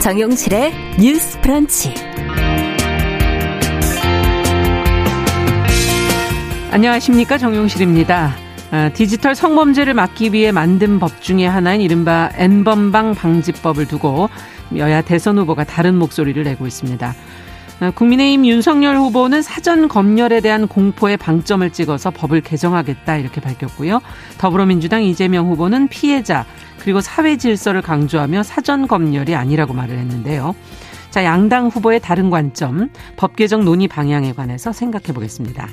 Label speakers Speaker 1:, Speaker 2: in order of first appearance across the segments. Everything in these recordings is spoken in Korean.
Speaker 1: 정용실의 뉴스 프런치.
Speaker 2: 안녕하십니까 정용실입니다. 아, 디지털 성범죄를 막기 위해 만든 법 중에 하나인 이른바 N번방 방지법을 두고 여야 대선 후보가 다른 목소리를 내고 있습니다. 아, 국민의힘 윤석열 후보는 사전 검열에 대한 공포에 방점을 찍어서 법을 개정하겠다 이렇게 밝혔고요. 더불어민주당 이재명 후보는 피해자 그리고 사회 질서를 강조하며 사전 검열이 아니라고 말을 했는데요. 자, 양당 후보의 다른 관점, 법 개정 논의 방향에 관해서 생각해 보겠습니다.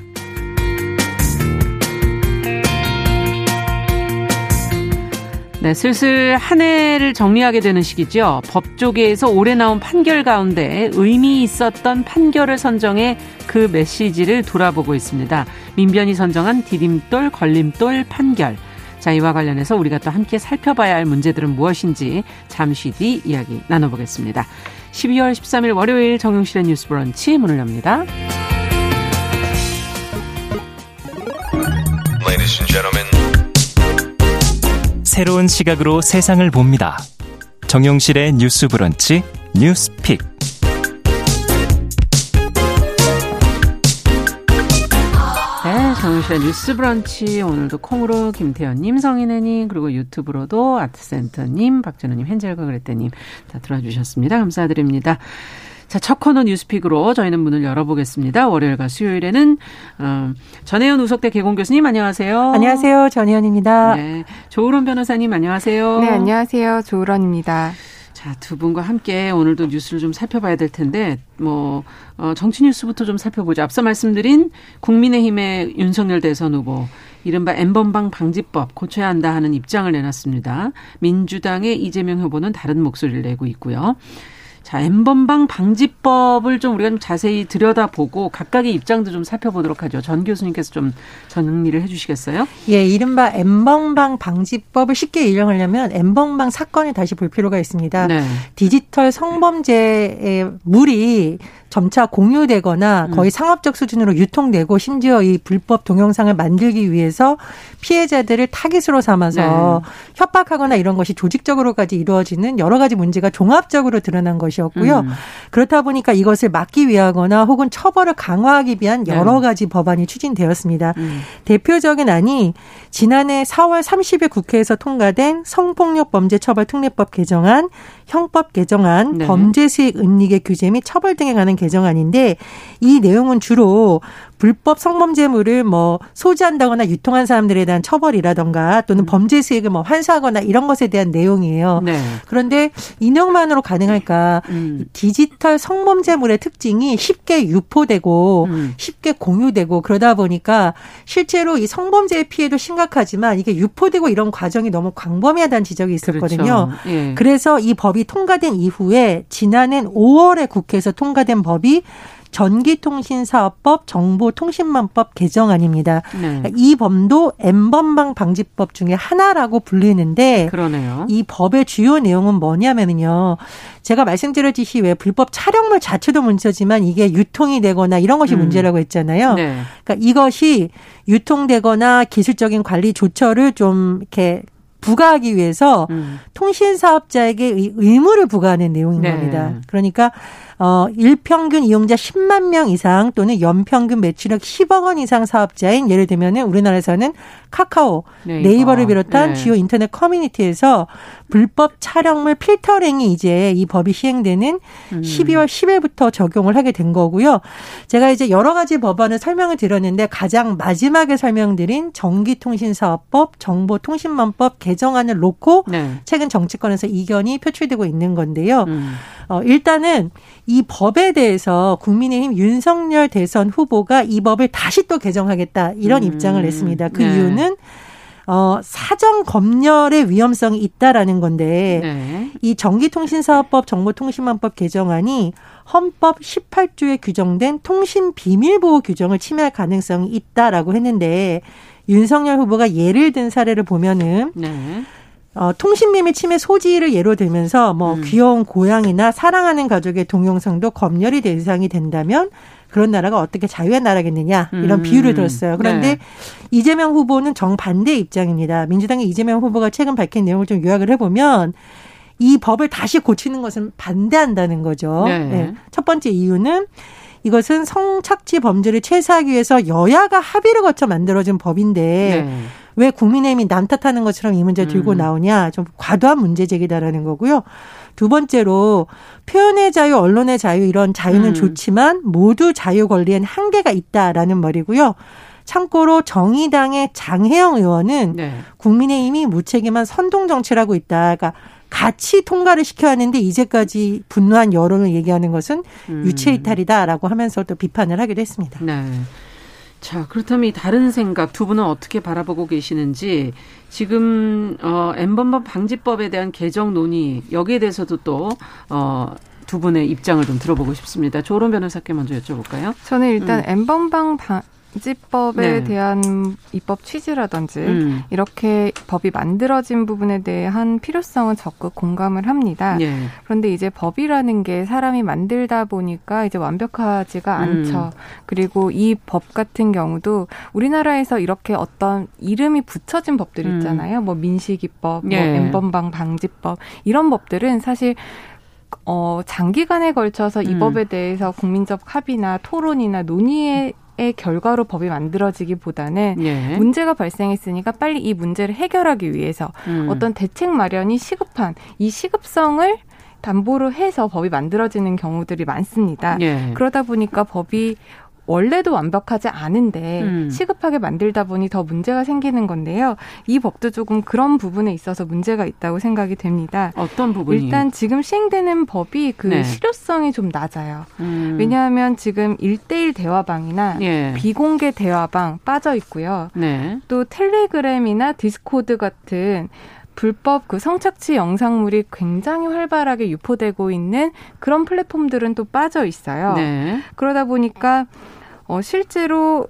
Speaker 2: 네, 슬슬 한 해를 정리하게 되는 시기죠. 법조계에서 올해 나온 판결 가운데 의미 있었던 판결을 선정해 그 메시지를 돌아보고 있습니다. 민변이 선정한 디딤돌, 걸림돌 판결. 자, 이와 관련해서 우리가 또 함께 살펴봐야 할 문제들은 무엇인지 잠시 뒤 이야기 나눠보겠습니다. 12월 13일 월요일 정용실의 뉴스 브런치 문을 엽니다.
Speaker 3: Ladies and gentlemen,
Speaker 4: 새로운 시각으로 세상을 봅니다. 정용실의 뉴스 브런치 뉴스 픽.
Speaker 2: 정용실의 뉴스 브런치 오늘도 콩으로 김태현님, 성인애님 그리고 유튜브로도 아트센터님, 박준호님, 헨젤과 그랬대님 다 들어주셨습니다. 감사드립니다. 자, 첫 코너 뉴스픽으로 저희는 문을 열어보겠습니다. 월요일과 수요일에는 어, 전혜연 우석대 개공 교수님 안녕하세요.
Speaker 5: 안녕하세요. 전혜연입니다.
Speaker 2: 네, 조으론 변호사님 안녕하세요.
Speaker 5: 네, 안녕하세요. 조으런입니다.
Speaker 2: 자, 두 분과 함께 오늘도 뉴스를 좀 살펴봐야 될 텐데, 뭐, 어, 정치 뉴스부터 좀 살펴보죠. 앞서 말씀드린 국민의힘의 윤석열 대선 후보, 이른바 엠번방 방지법 고쳐야 한다 하는 입장을 내놨습니다. 민주당의 이재명 후보는 다른 목소리를 내고 있고요. 자, 엠번방 방지법을 좀 우리가 좀 자세히 들여다보고 각각의 입장도 좀 살펴보도록 하죠. 전 교수님께서 좀 정리를 해 주시겠어요?
Speaker 5: 예, 이른바 엠번방 방지법을 쉽게 이용하려면 엠번방 사건을 다시 볼 필요가 있습니다.
Speaker 2: 네.
Speaker 5: 디지털 성범죄의 물이 점차 공유되거나 거의 상업적 수준으로 유통되고 심지어 이 불법 동영상을 만들기 위해서 피해자들을 타깃으로 삼아서 협박하거나 이런 것이 조직적으로까지 이루어지는 여러 가지 문제가 종합적으로 드러난 것이었고요.
Speaker 2: 음.
Speaker 5: 그렇다 보니까 이것을 막기 위하거나 혹은 처벌을 강화하기 위한 여러 가지 법안이 추진되었습니다.
Speaker 2: 음.
Speaker 5: 대표적인 안이 지난해 4월 30일 국회에서 통과된 성폭력 범죄 처벌 특례법 개정안, 형법 개정안,
Speaker 2: 네.
Speaker 5: 범죄 수익 은닉의 규제 및 처벌 등에 관한 개 정안인데 이 내용은 주로 불법 성범죄물을 뭐 소지한다거나 유통한 사람들에 대한 처벌이라던가 또는 범죄 수익을 뭐 환수하거나 이런 것에 대한 내용이에요.
Speaker 2: 네.
Speaker 5: 그런데 인용만으로 가능할까?
Speaker 2: 음.
Speaker 5: 디지털 성범죄물의 특징이 쉽게 유포되고
Speaker 2: 음.
Speaker 5: 쉽게 공유되고 그러다 보니까 실제로 이 성범죄의 피해도 심각하지만 이게 유포되고 이런 과정이 너무 광범위하다는 지적이 있었거든요.
Speaker 2: 그렇죠. 예.
Speaker 5: 그래서 이 법이 통과된 이후에 지난해 5월에 국회에서 통과된 법이 전기통신사업법 정보통신망법 개정안입니다.
Speaker 2: 네.
Speaker 5: 이 법도 엠번방 방지법 중에 하나라고 불리는데
Speaker 2: 그러네요.
Speaker 5: 이 법의 주요 내용은 뭐냐면요. 제가 말씀드렸듯이 왜 불법 촬영물 자체도 문제지만 이게 유통이 되거나 이런 것이
Speaker 2: 음.
Speaker 5: 문제라고 했잖아요.
Speaker 2: 네.
Speaker 5: 그러니까 이것이 유통되거나 기술적인 관리 조처를 좀 이렇게 부과하기 위해서
Speaker 2: 음.
Speaker 5: 통신 사업자에게 의- 의무를 부과하는 내용인
Speaker 2: 네.
Speaker 5: 겁니다. 그러니까 어 일평균 이용자 10만 명 이상 또는 연평균 매출액 10억 원 이상 사업자인 예를 들면은 우리나라에서는 카카오,
Speaker 2: 네이버.
Speaker 5: 네이버를 비롯한
Speaker 2: 네.
Speaker 5: 주요 인터넷 커뮤니티에서 불법 촬영물 필터링이 이제 이 법이 시행되는
Speaker 2: 음.
Speaker 5: 12월 10일부터 적용을 하게 된 거고요. 제가 이제 여러 가지 법안을 설명을 드렸는데 가장 마지막에 설명드린 전기통신사업법, 정보통신망법 개정안을 놓고
Speaker 2: 네.
Speaker 5: 최근 정치권에서 이견이 표출되고 있는 건데요.
Speaker 2: 음.
Speaker 5: 어, 일단은 이 법에 대해서 국민의힘 윤석열 대선 후보가 이 법을 다시 또 개정하겠다 이런
Speaker 2: 음.
Speaker 5: 입장을 냈습니다. 그
Speaker 2: 네.
Speaker 5: 이유는 어, 사정 검열의 위험성이 있다라는 건데
Speaker 2: 네.
Speaker 5: 이 전기통신사업법 정보통신망법 개정안이 헌법 18조에 규정된 통신 비밀 보호 규정을 침해할 가능성이 있다라고 했는데 윤석열 후보가 예를 든 사례를 보면은
Speaker 2: 네.
Speaker 5: 어, 통신비밀 침해 소지를 예로 들면서 뭐
Speaker 2: 음.
Speaker 5: 귀여운 고양이나 사랑하는 가족의 동영상도 검열이 대상이 된다면 그런 나라가 어떻게 자유의 나라겠느냐 이런
Speaker 2: 음.
Speaker 5: 비유를 들었어요. 그런데
Speaker 2: 네.
Speaker 5: 이재명 후보는 정반대 입장입니다. 민주당의 이재명 후보가 최근 밝힌 내용을 좀 요약을 해보면 이 법을 다시 고치는 것은 반대한다는 거죠.
Speaker 2: 네.
Speaker 5: 네. 첫 번째 이유는 이것은 성착취 범죄를 최소화하기 위해서 여야가 합의를 거쳐 만들어진 법인데
Speaker 2: 네.
Speaker 5: 왜 국민의힘이 남 탓하는 것처럼 이 문제 들고
Speaker 2: 음.
Speaker 5: 나오냐 좀 과도한 문제 제기다라는 거고요. 두 번째로 표현의 자유, 언론의 자유 이런 자유는
Speaker 2: 음.
Speaker 5: 좋지만 모두 자유 권리엔 한계가 있다라는 말이고요. 참고로 정의당의 장혜영 의원은
Speaker 2: 네.
Speaker 5: 국민의힘이 무책임한 선동 정치를 하고 있다. 그러니까 같이 통과를 시켜야 하는데 이제까지 분노한 여론을 얘기하는 것은
Speaker 2: 음.
Speaker 5: 유체 이탈이다라고 하면서 또 비판을 하기도 했습니다.
Speaker 2: 네. 자, 그렇다면 이 다른 생각 두 분은 어떻게 바라보고 계시는지 지금 어 엠번방 방지법에 대한 개정 논의 여기에 대해서도 또어 두 분의 입장을 좀 들어보고 싶습니다. 조론 변호사께 먼저 여쭤볼까요?
Speaker 3: 저는 일단
Speaker 2: 음.
Speaker 3: 엠번방 방 지법에
Speaker 2: 네.
Speaker 3: 대한 입법 취지라든지
Speaker 2: 음.
Speaker 3: 이렇게 법이 만들어진 부분에 대한 필요성은 적극 공감을 합니다.
Speaker 2: 예.
Speaker 3: 그런데 이제 법이라는 게 사람이 만들다 보니까 이제 완벽하지가
Speaker 2: 음.
Speaker 3: 않죠. 그리고 이 법 같은 경우도 우리나라에서 이렇게 어떤 이름이 붙여진 법들이
Speaker 2: 음.
Speaker 3: 있잖아요. 뭐 민식이법, 뭐
Speaker 2: 예.
Speaker 3: 엠번방 방지법 이런 법들은 사실 어 장기간에 걸쳐서 이
Speaker 2: 음.
Speaker 3: 법에 대해서 국민적 합의나 토론이나 논의의 의 결과로 법이 만들어지기보다는
Speaker 2: 예.
Speaker 3: 문제가 발생했으니까 빨리 이 문제를 해결하기 위해서
Speaker 2: 음.
Speaker 3: 어떤 대책 마련이 시급한 이 시급성을 담보로 해서 법이 만들어지는 경우들이 많습니다.
Speaker 2: 예.
Speaker 3: 그러다 보니까 법이 원래도 완벽하지 않은데
Speaker 2: 음.
Speaker 3: 시급하게 만들다 보니 더 문제가 생기는 건데요. 이 법도 조금 그런 부분에 있어서 문제가 있다고 생각이 됩니다.
Speaker 2: 어떤 부분이
Speaker 3: 일단 지금 시행되는 법이 그
Speaker 2: 네.
Speaker 3: 실효성이 좀 낮아요.
Speaker 2: 음.
Speaker 3: 왜냐하면 지금 일대일 대화방이나
Speaker 2: 예.
Speaker 3: 비공개 대화방 빠져 있고요.
Speaker 2: 네.
Speaker 3: 또 텔레그램이나 디스코드 같은 불법 그 성착취 영상물이 굉장히 활발하게 유포되고 있는 그런 플랫폼들은 또 빠져 있어요.
Speaker 2: 네.
Speaker 3: 그러다 보니까 어 실제로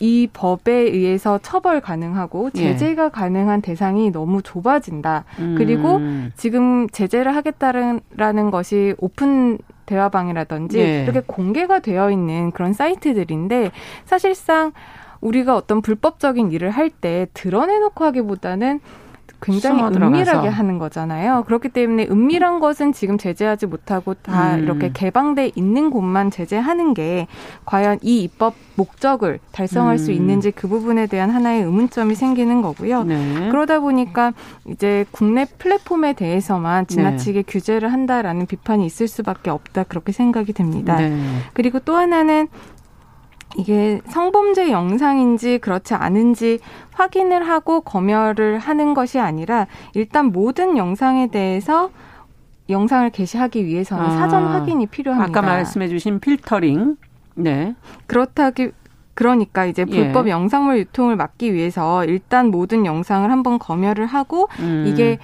Speaker 3: 이 법에 의해서 처벌 가능하고
Speaker 2: 예.
Speaker 3: 제재가 가능한 대상이 너무 좁아진다. 그리고
Speaker 2: 음.
Speaker 3: 지금 제재를 하겠다는 것이 오픈 대화방이라든지
Speaker 2: 예.
Speaker 3: 이렇게 공개가 되어 있는 그런 사이트들인데 사실상 우리가 어떤 불법적인 일을 할 때 드러내놓고 하기보다는 굉장히. 은밀하게 하는 거잖아요. 그렇기 때문에 은밀한 것은 지금 제재하지 못하고 다
Speaker 2: 음.
Speaker 3: 이렇게 개방돼 있는 곳만 제재하는 게 과연 이 입법 목적을 달성할 수
Speaker 2: 음.
Speaker 3: 있는지 그 부분에 대한 하나의 의문점이 생기는 거고요.
Speaker 2: 네.
Speaker 3: 그러다 보니까 이제 국내 플랫폼에 대해서만 지나치게
Speaker 2: 네.
Speaker 3: 규제를 한다라는 비판이 있을 수밖에 없다 그렇게 생각이 됩니다.
Speaker 2: 네.
Speaker 3: 그리고 또 하나는 이게 성범죄 영상인지 그렇지 않은지 확인을 하고 검열을 하는 것이 아니라 일단 모든 영상에 대해서 영상을 게시하기 위해서는
Speaker 2: 아,
Speaker 3: 사전 확인이 필요합니다.
Speaker 2: 아까 말씀해 주신 필터링. 네.
Speaker 3: 그렇다기 그러니까 이제
Speaker 2: 예.
Speaker 3: 불법 영상물 유통을 막기 위해서 일단 모든 영상을 한번 검열을 하고
Speaker 2: 음.
Speaker 3: 이게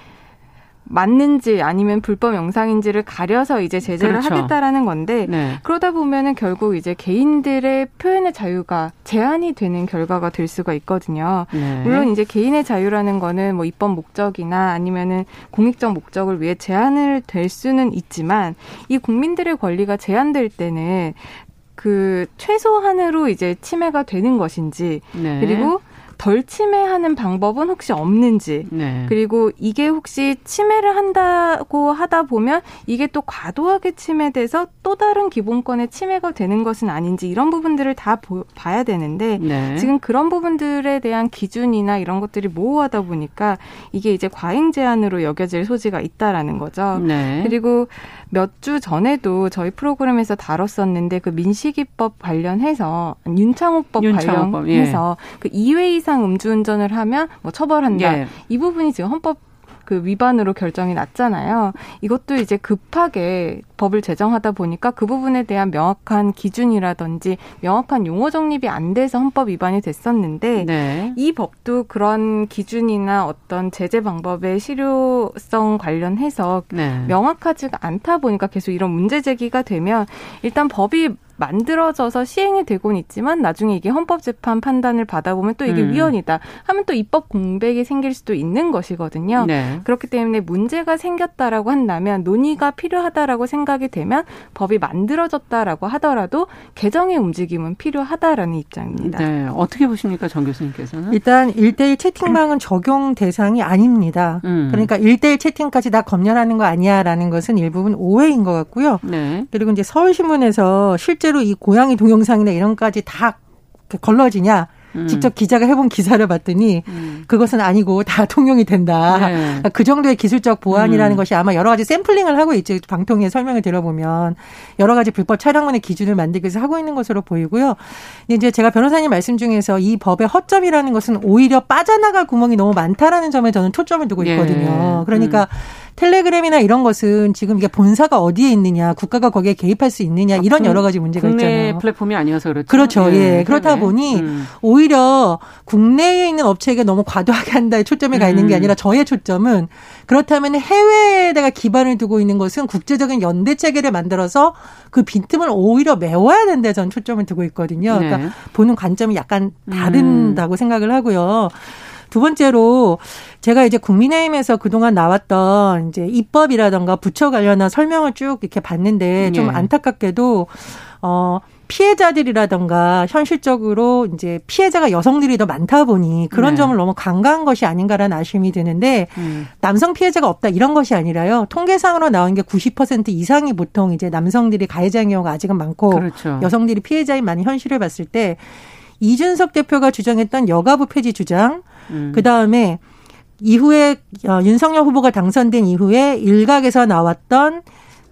Speaker 3: 맞는지 아니면 불법 영상인지를 가려서 이제 제재를
Speaker 2: 그렇죠.
Speaker 3: 하겠다라는 건데
Speaker 2: 네.
Speaker 3: 그러다 보면은 결국 이제 개인들의 표현의 자유가 제한이 되는 결과가 될 수가 있거든요.
Speaker 2: 네.
Speaker 3: 물론 이제 개인의 자유라는 거는 뭐 입법 목적이나 아니면은 공익적 목적을 위해 제한을 될 수는 있지만 이 국민들의 권리가 제한될 때는 그 최소한으로 이제 침해가 되는 것인지
Speaker 2: 네.
Speaker 3: 그리고 덜 침해하는 방법은 혹시 없는지
Speaker 2: 네.
Speaker 3: 그리고 이게 혹시 침해를 한다고 하다 보면 이게 또 과도하게 침해돼서 또 다른 기본권에 침해가 되는 것은 아닌지 이런 부분들을 다 보, 봐야 되는데
Speaker 2: 네.
Speaker 3: 지금 그런 부분들에 대한 기준이나 이런 것들이 모호하다 보니까 이게 이제 과잉 제한으로 여겨질 소지가 있다라는 거죠.
Speaker 2: 네.
Speaker 3: 그리고 몇 주 전에도 저희 프로그램에서 다뤘었는데 그 민식이법 관련해서 윤창호법
Speaker 2: 윤창호법,
Speaker 3: 관련해서 그 2회 이상 음주운전을 하면 뭐 처벌한다.
Speaker 2: 예.
Speaker 3: 이 부분이 지금 헌법 그 위반으로 결정이 났잖아요. 이것도 이제 급하게 법을 제정하다 보니까 그 부분에 대한 명확한 기준이라든지 명확한 용어 정립이 안 돼서 헌법 위반이 됐었는데
Speaker 2: 네.
Speaker 3: 이 법도 그런 기준이나 어떤 제재 방법의 실효성 관련해서
Speaker 2: 네.
Speaker 3: 명확하지가 않다 보니까 계속 이런 문제 제기가 되면 일단 법이 만들어져서 시행이 되곤 있지만 나중에 이게 헌법재판 판단을 받아보면 또 이게 음. 위헌이다 하면 또 입법 공백이 생길 수도 있는 것이거든요. 네. 그렇기 때문에 문제가 생겼다라고 한다면 논의가 필요하다라고 생각이 되면 법이 만들어졌다라고 하더라도 개정의 움직임은 필요하다라는 입장입니다.
Speaker 2: 네. 어떻게 보십니까, 정 교수님께서는?
Speaker 5: 일단 일대일 채팅방은 적용 대상이 아닙니다. 음. 그러니까 일대일 채팅까지 다 검열하는 거 아니야라는 것은 일부분 오해인 것 같고요. 네. 그리고 이제 서울신문에서 실제 로 이 고양이 동영상이나 이런 까지 다 걸러지냐 음. 직접 기자가 해본 기사를 봤더니 음. 그것은 아니고 다 통용이 된다. 네. 그러니까 그 정도의 기술적 보안이라는 음. 것이 아마 여러 가지 샘플링을 하고 있죠. 방통위의 설명을 들어보면 여러 가지 불법 촬영문의 기준을 만들기 위해서 하고 있는 것으로 보이고요. 이제 제가 변호사님 말씀 중에서 이 법의 허점이라는 것은 오히려 빠져나갈 구멍이 너무 많다라는 점에 저는 초점을 두고 예. 있거든요. 예. 그러니까 텔레그램이나 이런 것은 지금 이게 본사가 어디에 있느냐, 국가가 거기에 개입할 수 있느냐 이런 여러 가지 문제가 있잖아요.
Speaker 2: 플랫폼이 아니어서 그렇죠.
Speaker 5: 그렇죠. 예. 예. 그렇다 보니 음. 오히려 국내에 있는 업체에게 너무 과도하게 한다에 초점이 가 있는 게 음. 아니라 저의 초점은 그렇다면 해외에다가 기반을 두고 있는 것은 국제적인 연대 체계를 만들어서 그 빈틈을 오히려 메워야 된다 저는 초점을 두고 있거든요. 그러니까 네. 보는 관점이 약간 다른다고 음. 생각을 하고요. 두 번째로 제가 이제 국민의힘에서 그동안 나왔던 이제 입법이라던가 부처 관련한 설명을 쭉 이렇게 봤는데 좀 예. 안타깝게도 어 피해자들이라던가 현실적으로 이제 피해자가 여성들이 더 많다 보니 그런 네. 점을 너무 강조한 것이 아닌가라는 아쉬움이 드는데 음. 남성 피해자가 없다 이런 것이 아니라요. 통계상으로 나온 게 90% 이상이 보통 이제 남성들이 가해자인 경우가 아직은 많고 그렇죠. 여성들이 피해자인 많은 현실을 봤을 때 이준석 대표가 주장했던 여가부 폐지 주장 음. 그 다음에 이후에 어, 윤석열 후보가 당선된 이후에 일각에서 나왔던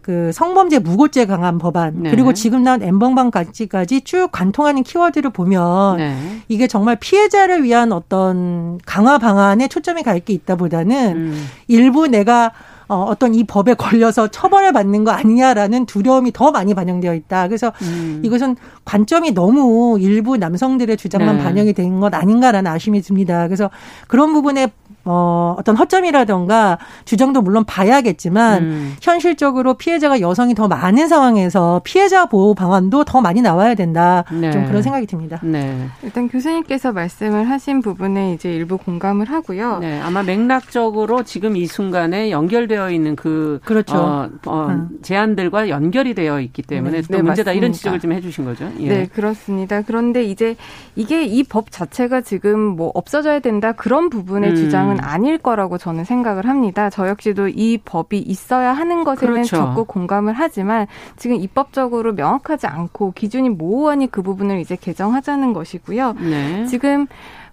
Speaker 5: 그 성범죄 무고죄 강한 법안 네. 그리고 지금 나온 엠번방까지까지 쭉 관통하는 키워드를 보면 네. 이게 정말 피해자를 위한 어떤 강화 방안에 초점이 갈 게 있다보다는 음. 일부 내가 어, 어떤 이 법에 걸려서 처벌을 받는 거 아니냐라는 두려움이 더 많이 반영되어 있다. 그래서 음. 이것은 관점이 너무 일부 남성들의 주장만 네. 반영이 된 것 아닌가라는 아쉬움이 듭니다. 그래서 그런 부분에 어, 어떤 허점이라던가 주장도 물론 봐야겠지만 음. 현실적으로 피해자가 여성이 더 많은 상황에서 피해자 보호 방안도 더 많이 나와야 된다. 네. 좀 그런 생각이 듭니다. 네.
Speaker 3: 일단 교수님께서 말씀을 하신 부분에 이제 일부 공감을 하고요.
Speaker 2: 네. 아마 맥락적으로 지금 이 순간에 연결되어 있는 그 그렇죠. 어, 어, 음. 제안들과 연결이 되어 있기 때문에 네. 또 네, 문제다 맞습니다. 이런 지적을 좀 해주신 거죠.
Speaker 3: 예. 네, 그렇습니다. 그런데 이제 이게 이 법 자체가 지금 뭐 없어져야 된다 그런 부분의 음. 주장 은 아닐 거라고 저는 생각을 합니다. 저 역시도 이 법이 있어야 하는 것에는 그렇죠. 적극 공감을 하지만 지금 입법적으로 명확하지 않고 기준이 모호하니 그 부분을 이제 개정하자는 것이고요. 네. 지금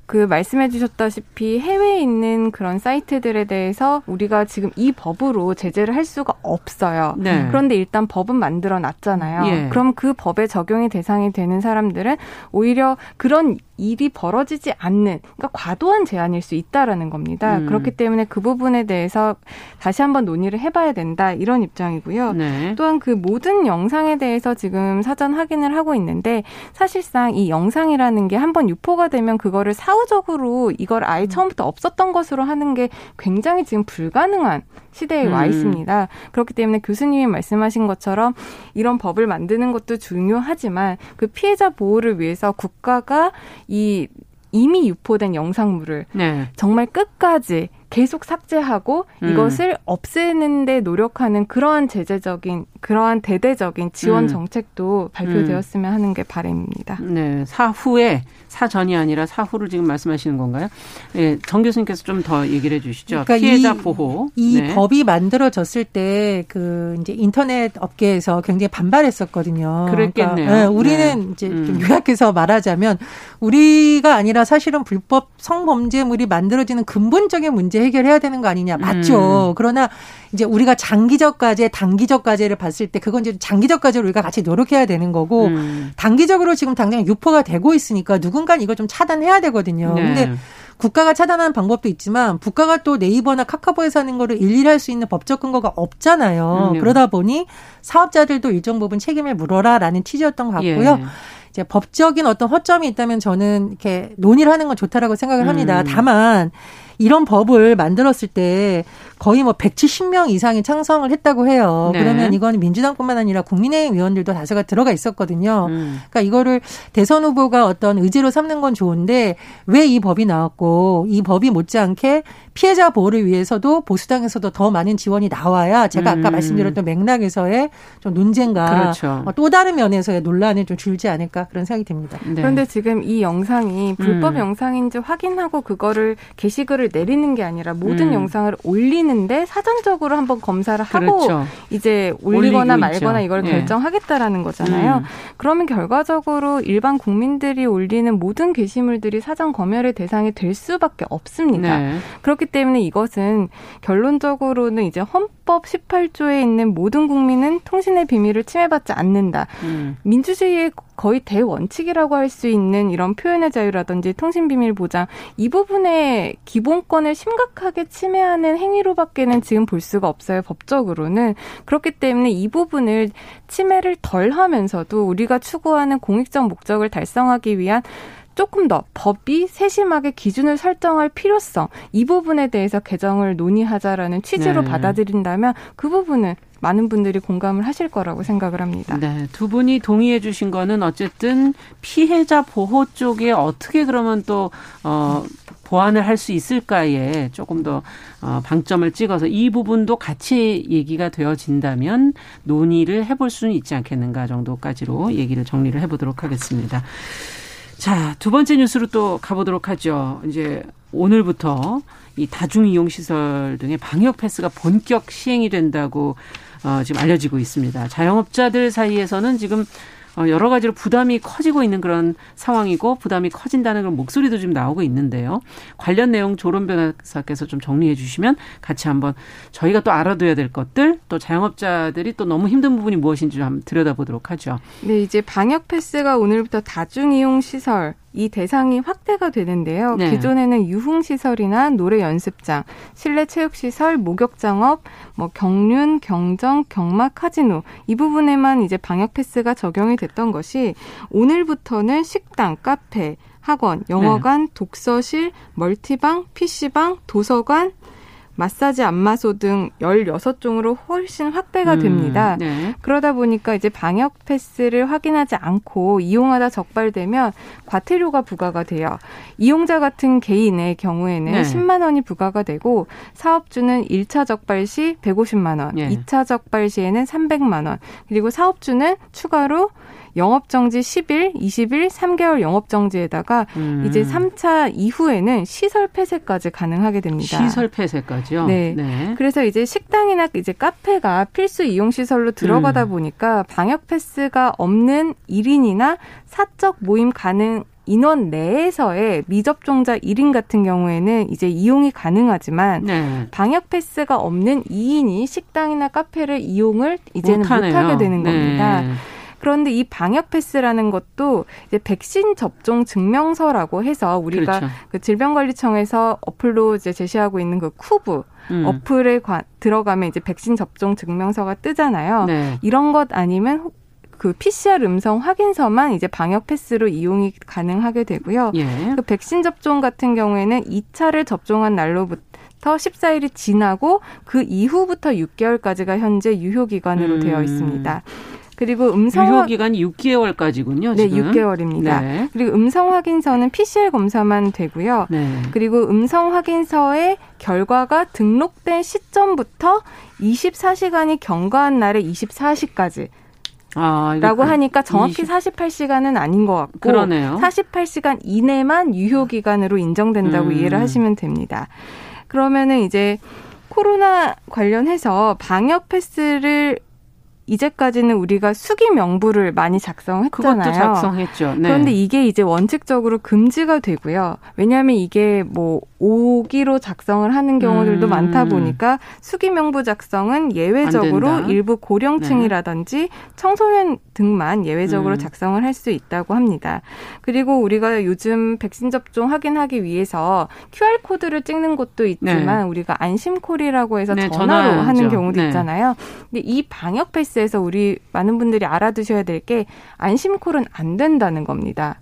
Speaker 3: 그 말씀해 주셨다시피 해외에 있는 그런 사이트들에 대해서 우리가 지금 이 법으로 제재를 할 수가 없어요. 네. 그런데 일단 법은 만들어 놨잖아요. 예. 그럼 그 법에 적용이 대상이 되는 사람들은 오히려 그런 일이 벌어지지 않는 그러니까 과도한 제한일 수 있다라는 겁니다. 음. 그렇기 때문에 그 부분에 대해서 다시 한번 논의를 해봐야 된다 이런 입장이고요. 네. 또한 그 모든 영상에 대해서 지금 사전 확인을 하고 있는데 사실상 이 영상이라는 게 한번 유포가 되면 그거를 사 후적으로 이걸 아예 음. 처음부터 없었던 것으로 하는 게 굉장히 지금 불가능한 시대에 음. 와 있습니다. 그렇기 때문에 교수님이 말씀하신 것처럼 이런 법을 만드는 것도 중요하지만 그 피해자 보호를 위해서 국가가 이 이미 유포된 영상물을 네. 정말 끝까지 계속 삭제하고 음. 이것을 없애는데 노력하는 그러한 제재적인 그러한 대대적인 지원 음. 정책도 발표되었으면 하는 게 바람입니다.
Speaker 2: 네, 사후에 사전이 아니라 사후를 지금 말씀하시는 건가요? 네, 정 교수님께서 좀 더 얘기를 해주시죠. 그러니까 피해자
Speaker 5: 이,
Speaker 2: 보호.
Speaker 5: 이 네. 법이 만들어졌을 때 그 이제 인터넷 업계에서 굉장히 반발했었거든요.
Speaker 2: 그랬겠네요. 그러니까,
Speaker 5: 네, 우리는 네. 이제 좀 음. 요약해서 말하자면 우리가 아니라 사실은 불법 성범죄물이 만들어지는 근본적인 문제 해결해야 되는 거 아니냐 맞죠. 음. 그러나 이제 우리가 장기적 과제, 단기적 과제를 봤을 때 그건 이제 장기적 과제로 우리가 같이 노력해야 되는 거고 음. 단기적으로 지금 당장 유포가 되고 있으니까 누군가 이걸 좀 차단해야 되거든요. 네. 근데 국가가 차단하는 방법도 있지만 국가가 또 네이버나 카카오에서 하는 거를 일일이 할 수 있는 법적 근거가 없잖아요. 음. 그러다 보니 사업자들도 일정 부분 책임을 물어라라는 취지였던 것 같고요. 예. 이제 법적인 어떤 허점이 있다면 저는 이렇게 논의를 하는 건 좋다라고 생각을 합니다. 음. 다만 이런 법을 만들었을 때 거의 뭐 170명 이상이 창성을 했다고 해요. 네. 그러면 이건 민주당뿐만 아니라 국민의힘 의원들도 다수가 들어가 있었거든요. 음. 그러니까 이거를 대선 후보가 어떤 의지로 삼는 건 좋은데 왜 이 법이 나왔고 이 법이 못지않게 피해자 보호를 위해서도 보수당에서도 더 많은 지원이 나와야 제가 아까 음. 말씀드렸던 맥락에서의 좀 논쟁과 그렇죠. 또 다른 면에서의 논란이 좀 줄지 않을까 그런 생각이 듭니다.
Speaker 3: 네. 그런데 지금 이 영상이 불법 음. 영상인지 확인하고 그거를 게시글을 내리는 게 아니라 모든 음. 영상을 올리는데 사전적으로 한번 검사를 하고 그렇죠. 이제 올리거나 말거나 이걸 예. 결정하겠다라는 거잖아요. 음. 그러면 결과적으로 일반 국민들이 올리는 모든 게시물들이 사전 검열의 대상이 될 수밖에 없습니다. 네. 그렇기 때문에 이것은 결론적으로는 이제 헌법 18조에 있는 모든 국민은 통신의 비밀을 침해받지 않는다. 음. 민주주의의 거의 대원칙이라고 할 수 있는 이런 표현의 자유라든지 통신 비밀 보장 이 부분의 기본 권을 심각하게 침해하는 행위로밖에는 지금 볼 수가 없어요 법적으로는 그렇기 때문에 이 부분을 침해를 덜 하면서도 우리가 추구하는 공익적 목적을 달성하기 위한 조금 더 법이 세심하게 기준을 설정할 필요성 이 부분에 대해서 개정을 논의하자라는 취지로 네. 받아들인다면 그 부분은 많은 분들이 공감을 하실 거라고 생각을 합니다.
Speaker 2: 네, 두 분이 동의해 주신 거는 어쨌든 피해자 보호 쪽에 어떻게 그러면 또 어, 보완을 할 수 있을까에 조금 더 어, 방점을 찍어서 이 부분도 같이 얘기가 되어진다면 논의를 해볼 수는 있지 않겠는가 정도까지로 얘기를 정리를 해보도록 하겠습니다. 자, 두 번째 뉴스로 또 가보도록 하죠. 이제 오늘부터 이 다중이용 시설 등의 방역 패스가 본격 시행이 된다고 어, 지금 알려지고 있습니다. 자영업자들 사이에서는 지금 어, 여러 가지로 부담이 커지고 있는 그런 상황이고 부담이 커진다는 그런 목소리도 지금 나오고 있는데요. 관련 내용 조론 변호사께서 좀 정리해 주시면 같이 한번 저희가 또 알아둬야 될 것들 또 자영업자들이 또 너무 힘든 부분이 무엇인지 좀 들여다보도록 하죠.
Speaker 3: 네, 이제 방역 패스가 오늘부터 다중이용 시설 이 대상이 확대가 되는데요. 네. 기존에는 유흥 시설이나 노래 연습장, 실내 체육 시설, 목욕장업, 뭐 경륜, 경정, 경마, 카지노 이 부분에만 이제 방역 패스가 적용이 됐던 것이 오늘부터는 식당, 카페, 학원, 영어관, 네. 독서실, 멀티방, PC방, 도서관, 마사지 안마소 등 16종으로 훨씬 확대가 음, 됩니다. 네. 그러다 보니까 이제 방역 패스를 확인하지 않고 이용하다 적발되면 과태료가 부과가 돼요. 이용자 같은 개인의 경우에는 네. 10만 원이 부과가 되고 사업주는 1차 적발 시 150만 원, 네. 2차 적발 시에는 300만 원, 그리고 사업주는 추가로 영업정지 10일, 20일, 3개월 영업정지에다가 음. 이제 3차 이후에는 시설 폐쇄까지 가능하게 됩니다.
Speaker 2: 시설 폐쇄까지요?
Speaker 3: 네. 네. 그래서 이제 식당이나 이제 카페가 필수 이용 시설로 들어가다 음. 보니까 방역 패스가 없는 1인이나 사적 모임 가능 인원 내에서의 미접종자 1인 같은 경우에는 이제 이용이 가능하지만 네. 방역 패스가 없는 2인이 식당이나 카페를 이용을 이제는 못 하게 되는 네. 겁니다. 그런데 이 방역 패스라는 것도 이제 백신 접종 증명서라고 해서 우리가 그렇죠. 그 질병관리청에서 어플로 이제 제시하고 있는 그 쿠브 음. 어플에 관, 들어가면 이제 백신 접종 증명서가 뜨잖아요. 네. 이런 것 아니면 그 PCR 음성 확인서만 이제 방역 패스로 이용이 가능하게 되고요. 예. 그 백신 접종 같은 경우에는 2차를 접종한 날로부터 14일이 지나고 그 이후부터 6개월까지가 현재 유효 기간으로 음. 되어 있습니다. 그리고 음성
Speaker 2: 유효 기간이 6개월까지군요.
Speaker 3: 네, 지금. 6개월입니다. 네. 그리고 음성 확인서는 PCR 검사만 되고요. 네. 그리고 음성 확인서의 결과가 등록된 시점부터 24시간이 경과한 날의 24시까지 아, 라고 하니까 정확히 20... 48시간은 아닌 것 같고 그러네요. 48시간 이내만 유효 기간으로 인정된다고 음. 이해를 하시면 됩니다. 그러면은 이제 코로나 관련해서 방역 패스를 이제까지는 우리가 수기 명부를 많이 작성했잖아요.
Speaker 2: 그것도 작성했죠.
Speaker 3: 네. 그런데 이게 이제 원칙적으로 금지가 되고요. 왜냐하면 이게 뭐 오기로 작성을 하는 경우들도 음. 많다 보니까 수기 명부 작성은 예외적으로 일부 고령층이라든지 네. 청소년 등만 예외적으로 음. 작성을 할 수 있다고 합니다. 그리고 우리가 요즘 백신 접종 확인하기 위해서 QR 코드를 찍는 곳도 있지만 네. 우리가 안심콜이라고 해서 네, 전화로 전화하죠. 하는 경우도 네. 있잖아요. 근데 이 방역 패스 에서 우리 많은 분들이 알아두셔야 될 게 안심콜은 안 된다는 겁니다.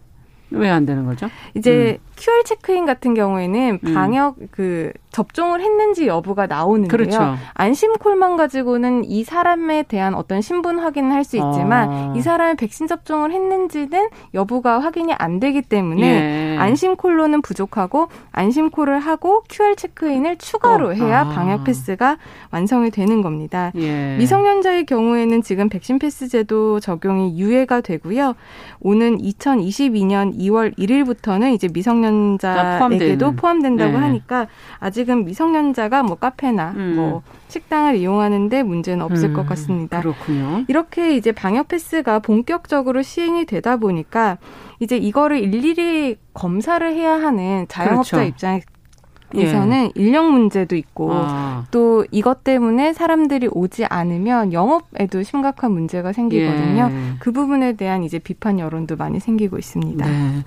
Speaker 2: 왜 안 되는 거죠?
Speaker 3: 이제 음. QR 체크인 같은 경우에는 음. 방역 음. 그 접종을 했는지 여부가 나오는데요. 그렇죠. 안심콜만 가지고는 이 사람에 대한 어떤 신분 확인을 할 수 있지만 아. 이 사람이 백신 접종을 했는지는 여부가 확인이 안 되기 때문에 예. 안심콜로는 부족하고 안심콜을 하고 QR 체크인을 추가로 어. 해야 아. 방역 패스가 완성이 되는 겁니다. 예. 미성년자의 경우에는 지금 백신 패스 제도 적용이 유예가 되고요. 오는 2022년 2월 1일부터는 이제 미성년자에게도 포함된다고 네. 하니까 아직은 미성년자가 뭐 카페나 음. 뭐 식당을 이용하는데 문제는 없을 음. 것 같습니다.
Speaker 2: 그렇군요.
Speaker 3: 이렇게 이제 방역 패스가 본격적으로 시행이 되다 보니까 이제 이거를 일일이 검사를 해야 하는 자영업자 그렇죠. 입장에 에서는 예. 인력 문제도 있고 아. 또 이것 때문에 사람들이 오지 않으면 영업에도 심각한 문제가 생기거든요. 예. 그 부분에 대한 이제 비판 여론도 많이 생기고 있습니다. 네.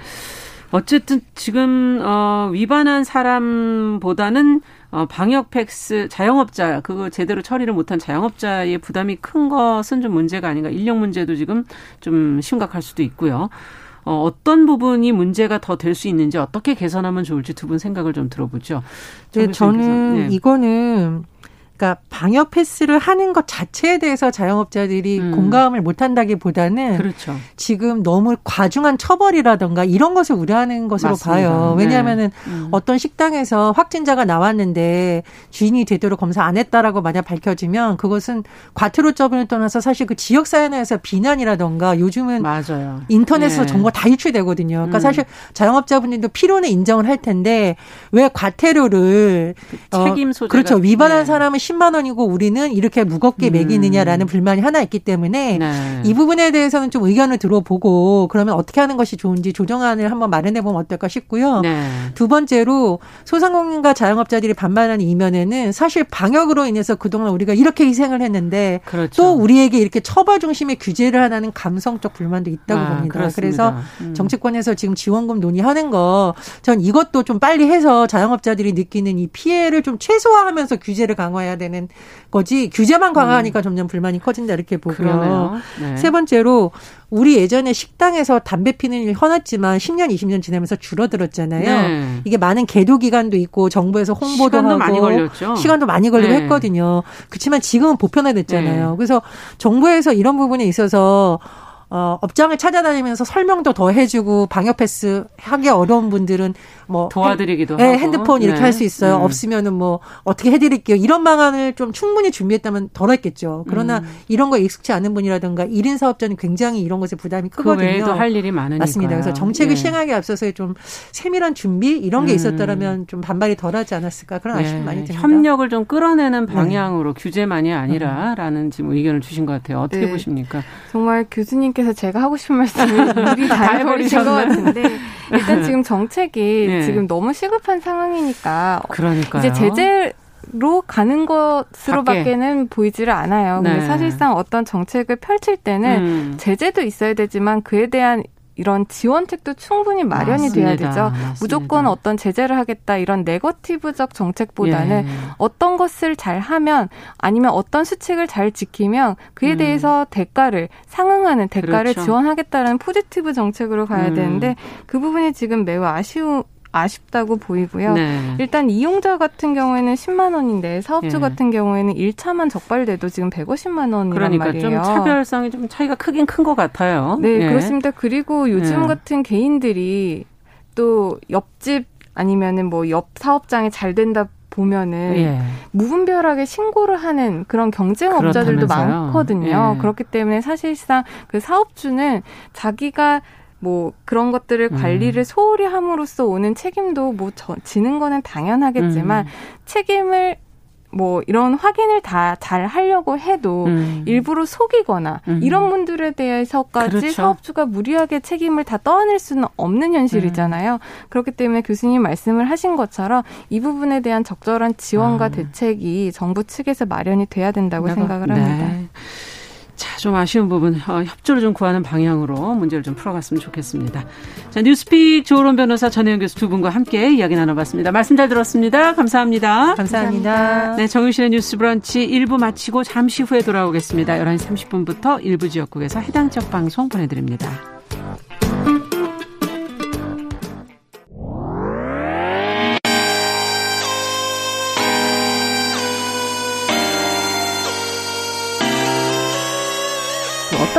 Speaker 2: 어쨌든 지금 어 위반한 사람보다는 어 방역 팩스 자영업자 그거 제대로 처리를 못한 자영업자의 부담이 큰 것은 좀 문제가 아닌가. 인력 문제도 지금 좀 심각할 수도 있고요. 어, 어떤 부분이 문제가 더 될 수 있는지 어떻게 개선하면 좋을지 두 분 생각을 좀 들어보죠.
Speaker 5: 네, 저는 네. 이거는 그러니까 방역 패스를 하는 것 자체에 대해서 자영업자들이 음. 공감을 못 한다기보다는 그렇죠. 지금 너무 과중한 처벌이라던가 이런 것을 우려하는 것으로 맞습니다. 봐요. 네. 왜냐하면은 네. 음. 어떤 식당에서 확진자가 나왔는데 주인이 제대로 검사 안 했다라고 만약 밝혀지면 그것은 과태료점을 떠나서 사실 그 지역 사회에서 비난이라던가 요즘은 맞아요. 인터넷에서 네. 정보가 다 유출되거든요. 그러니까 음. 사실 자영업자분들도 필요는 인정을 할 텐데 왜 과태료를
Speaker 2: 그 책임 소재
Speaker 5: 어, 그렇죠 위반한 네. 사람은 10만 원이고 우리는 이렇게 무겁게 음. 매기느냐라는 음. 불만이 하나 있기 때문에 네. 이 부분에 대해서는 좀 의견을 들어보고 그러면 어떻게 하는 것이 좋은지 조정안을 한번 마련해 보면 어떨까 싶고요. 네. 두 번째로 소상공인과 자영업자들이 반발하는 이면에는 사실 방역으로 인해서 그동안 우리가 이렇게 희생을 했는데 그렇죠. 또 우리에게 이렇게 처벌 중심의 규제를 하나는 감성적 불만도 있다고 아, 봅니다. 그렇습니다. 그래서 음. 정치권에서 지금 지원금 논의하는 거 전 이것도 좀 빨리 해서 자영업자들이 느끼는 이 피해를 좀 최소화하면서 규제를 강화해야 되는 거지 규제만 강화하니까 음. 점점 불만이 커진다 이렇게 보고요. 네. 세 번째로 우리 예전에 식당에서 담배 피는 일 흔했지만 10년, 20년 지나면서 줄어들었잖아요. 네. 이게 많은 계도 기간도 있고 정부에서 홍보도
Speaker 2: 시간도
Speaker 5: 하고
Speaker 2: 많이 걸렸죠.
Speaker 5: 시간도 많이 걸리고 네. 했거든요. 그렇지만 지금은 보편화됐잖아요. 네. 그래서 정부에서 이런 부분에 있어서 어, 업장을 찾아다니면서 설명도 더 해주고 방역 패스 하기 어려운 분들은 뭐
Speaker 2: 도와드리기도
Speaker 5: 네, 하고 핸드폰 이렇게 네. 할수 있어요. 음. 없으면은 뭐 어떻게 해드릴게요. 이런 방안을 좀 충분히 준비했다면 덜했겠죠. 그러나 음. 이런 거 익숙치 않은 분이라든가 1인 사업자는 굉장히 이런 것에 부담이 그 크거든요. 그
Speaker 2: 외에도 할 일이 많으니까
Speaker 5: 맞습니다. 그래서 정책을 네. 시행하기 앞서서의 좀 세밀한 준비 이런 게 음. 있었다라면 좀 반발이 덜하지 않았을까 그런 아쉬움이 많이 듭니다.
Speaker 2: 협력을 좀 끌어내는 네. 방향으로 규제만이 아니라라는 지금 의견을 주신 것 같아요. 어떻게 네. 보십니까?
Speaker 3: 정말 교수님께서 제가 하고 싶은 말씀을 미리 다 해버리신 것 같은데 일단 지금 정책이 네. 지금 너무 시급한 상황이니까
Speaker 2: 그러니까요.
Speaker 3: 이제 제재 로 가는 것으로밖에는 보이지를 않아요. 네. 근데 사실상 어떤 정책을 펼칠 때는 음. 제재도 있어야 되지만 그에 대한 이런 지원책도 충분히 마련이 맞습니다. 돼야 되죠. 맞습니다. 무조건 어떤 제재를 하겠다 이런 네거티브적 정책보다는 예. 어떤 것을 잘 하면 아니면 어떤 수칙을 잘 지키면 그에 음. 대해서 대가를 상응하는 대가를 그렇죠. 지원하겠다는 포지티브 정책으로 가야 음. 되는데 그 부분이 지금 매우 아쉬운 아쉽다고 보이고요. 네. 일단 이용자 같은 경우에는 10만 원인데 사업주 네. 같은 경우에는 1차만 적발돼도 지금 150만 원이란
Speaker 2: 그러니까
Speaker 3: 말이에요.
Speaker 2: 좀 차별성이 좀 차이가 크긴 큰 것 같아요.
Speaker 3: 네, 네, 그렇습니다. 그리고 요즘 네. 같은 개인들이 또 옆집 아니면은 뭐 옆 사업장이 잘 된다 보면은 예. 무분별하게 신고를 하는 그런 경쟁업자들도. 많거든요. 예. 그렇기 때문에 사실상 그 사업주는 자기가 뭐 그런 것들을 음. 관리를 소홀히 함으로써 오는 책임도 뭐 저, 지는 거는 당연하겠지만 음. 책임을 뭐 이런 확인을 다 잘 하려고 해도 음. 일부러 속이거나 음. 이런 분들에 대해서까지 그렇죠. 사업주가 무리하게 책임을 다 떠안을 수는 없는 현실이잖아요. 음. 그렇기 때문에 교수님 말씀을 하신 것처럼 이 부분에 대한 적절한 지원과 아. 대책이 정부 측에서 마련이 돼야 된다고 생각을 합니다. 네.
Speaker 2: 자, 좀 아쉬운 부분 어, 협조를 좀 구하는 방향으로 문제를 좀 풀어갔으면 좋겠습니다. 자, 뉴스픽 조론 변호사 전혜영 교수 두 분과 함께 이야기 나눠봤습니다. 말씀 잘 들었습니다. 감사합니다.
Speaker 5: 감사합니다.
Speaker 2: 네, 정유실의 뉴스 브런치 1부 마치고 잠시 후에 돌아오겠습니다. 11시 30분부터 일부 지역국에서 해당 지역 방송 보내드립니다.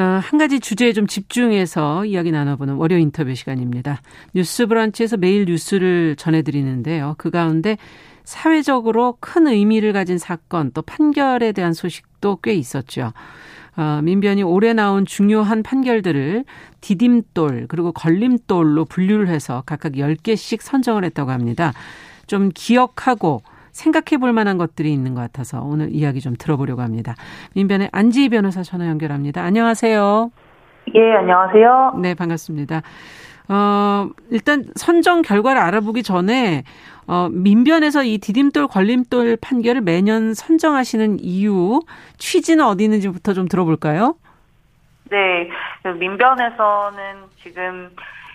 Speaker 2: 어, 한 가지 주제에 좀 집중해서 이야기 나눠보는 월요 인터뷰 시간입니다. 뉴스 브런치에서 매일 뉴스를 전해드리는데요. 그 가운데 사회적으로 큰 의미를 가진 사건 또 판결에 대한 소식도 꽤 있었죠. 어, 민변이 올해 나온 중요한 판결들을 디딤돌 그리고 걸림돌로 분류를 해서 각각 10개씩 선정을 했다고 합니다. 좀 기억하고 생각해 볼 만한 것들이 있는 것 같아서 오늘 이야기 좀 들어보려고 합니다. 민변의 안지희 변호사 전화 연결합니다. 안녕하세요.
Speaker 6: 예, 안녕하세요.
Speaker 2: 네, 반갑습니다. 어, 일단 선정 결과를 알아보기 전에 어, 민변에서 이 디딤돌 걸림돌 판결을 매년 선정하시는 이유, 취지는 어디 있는지부터 좀 들어볼까요?
Speaker 6: 네, 민변에서는 지금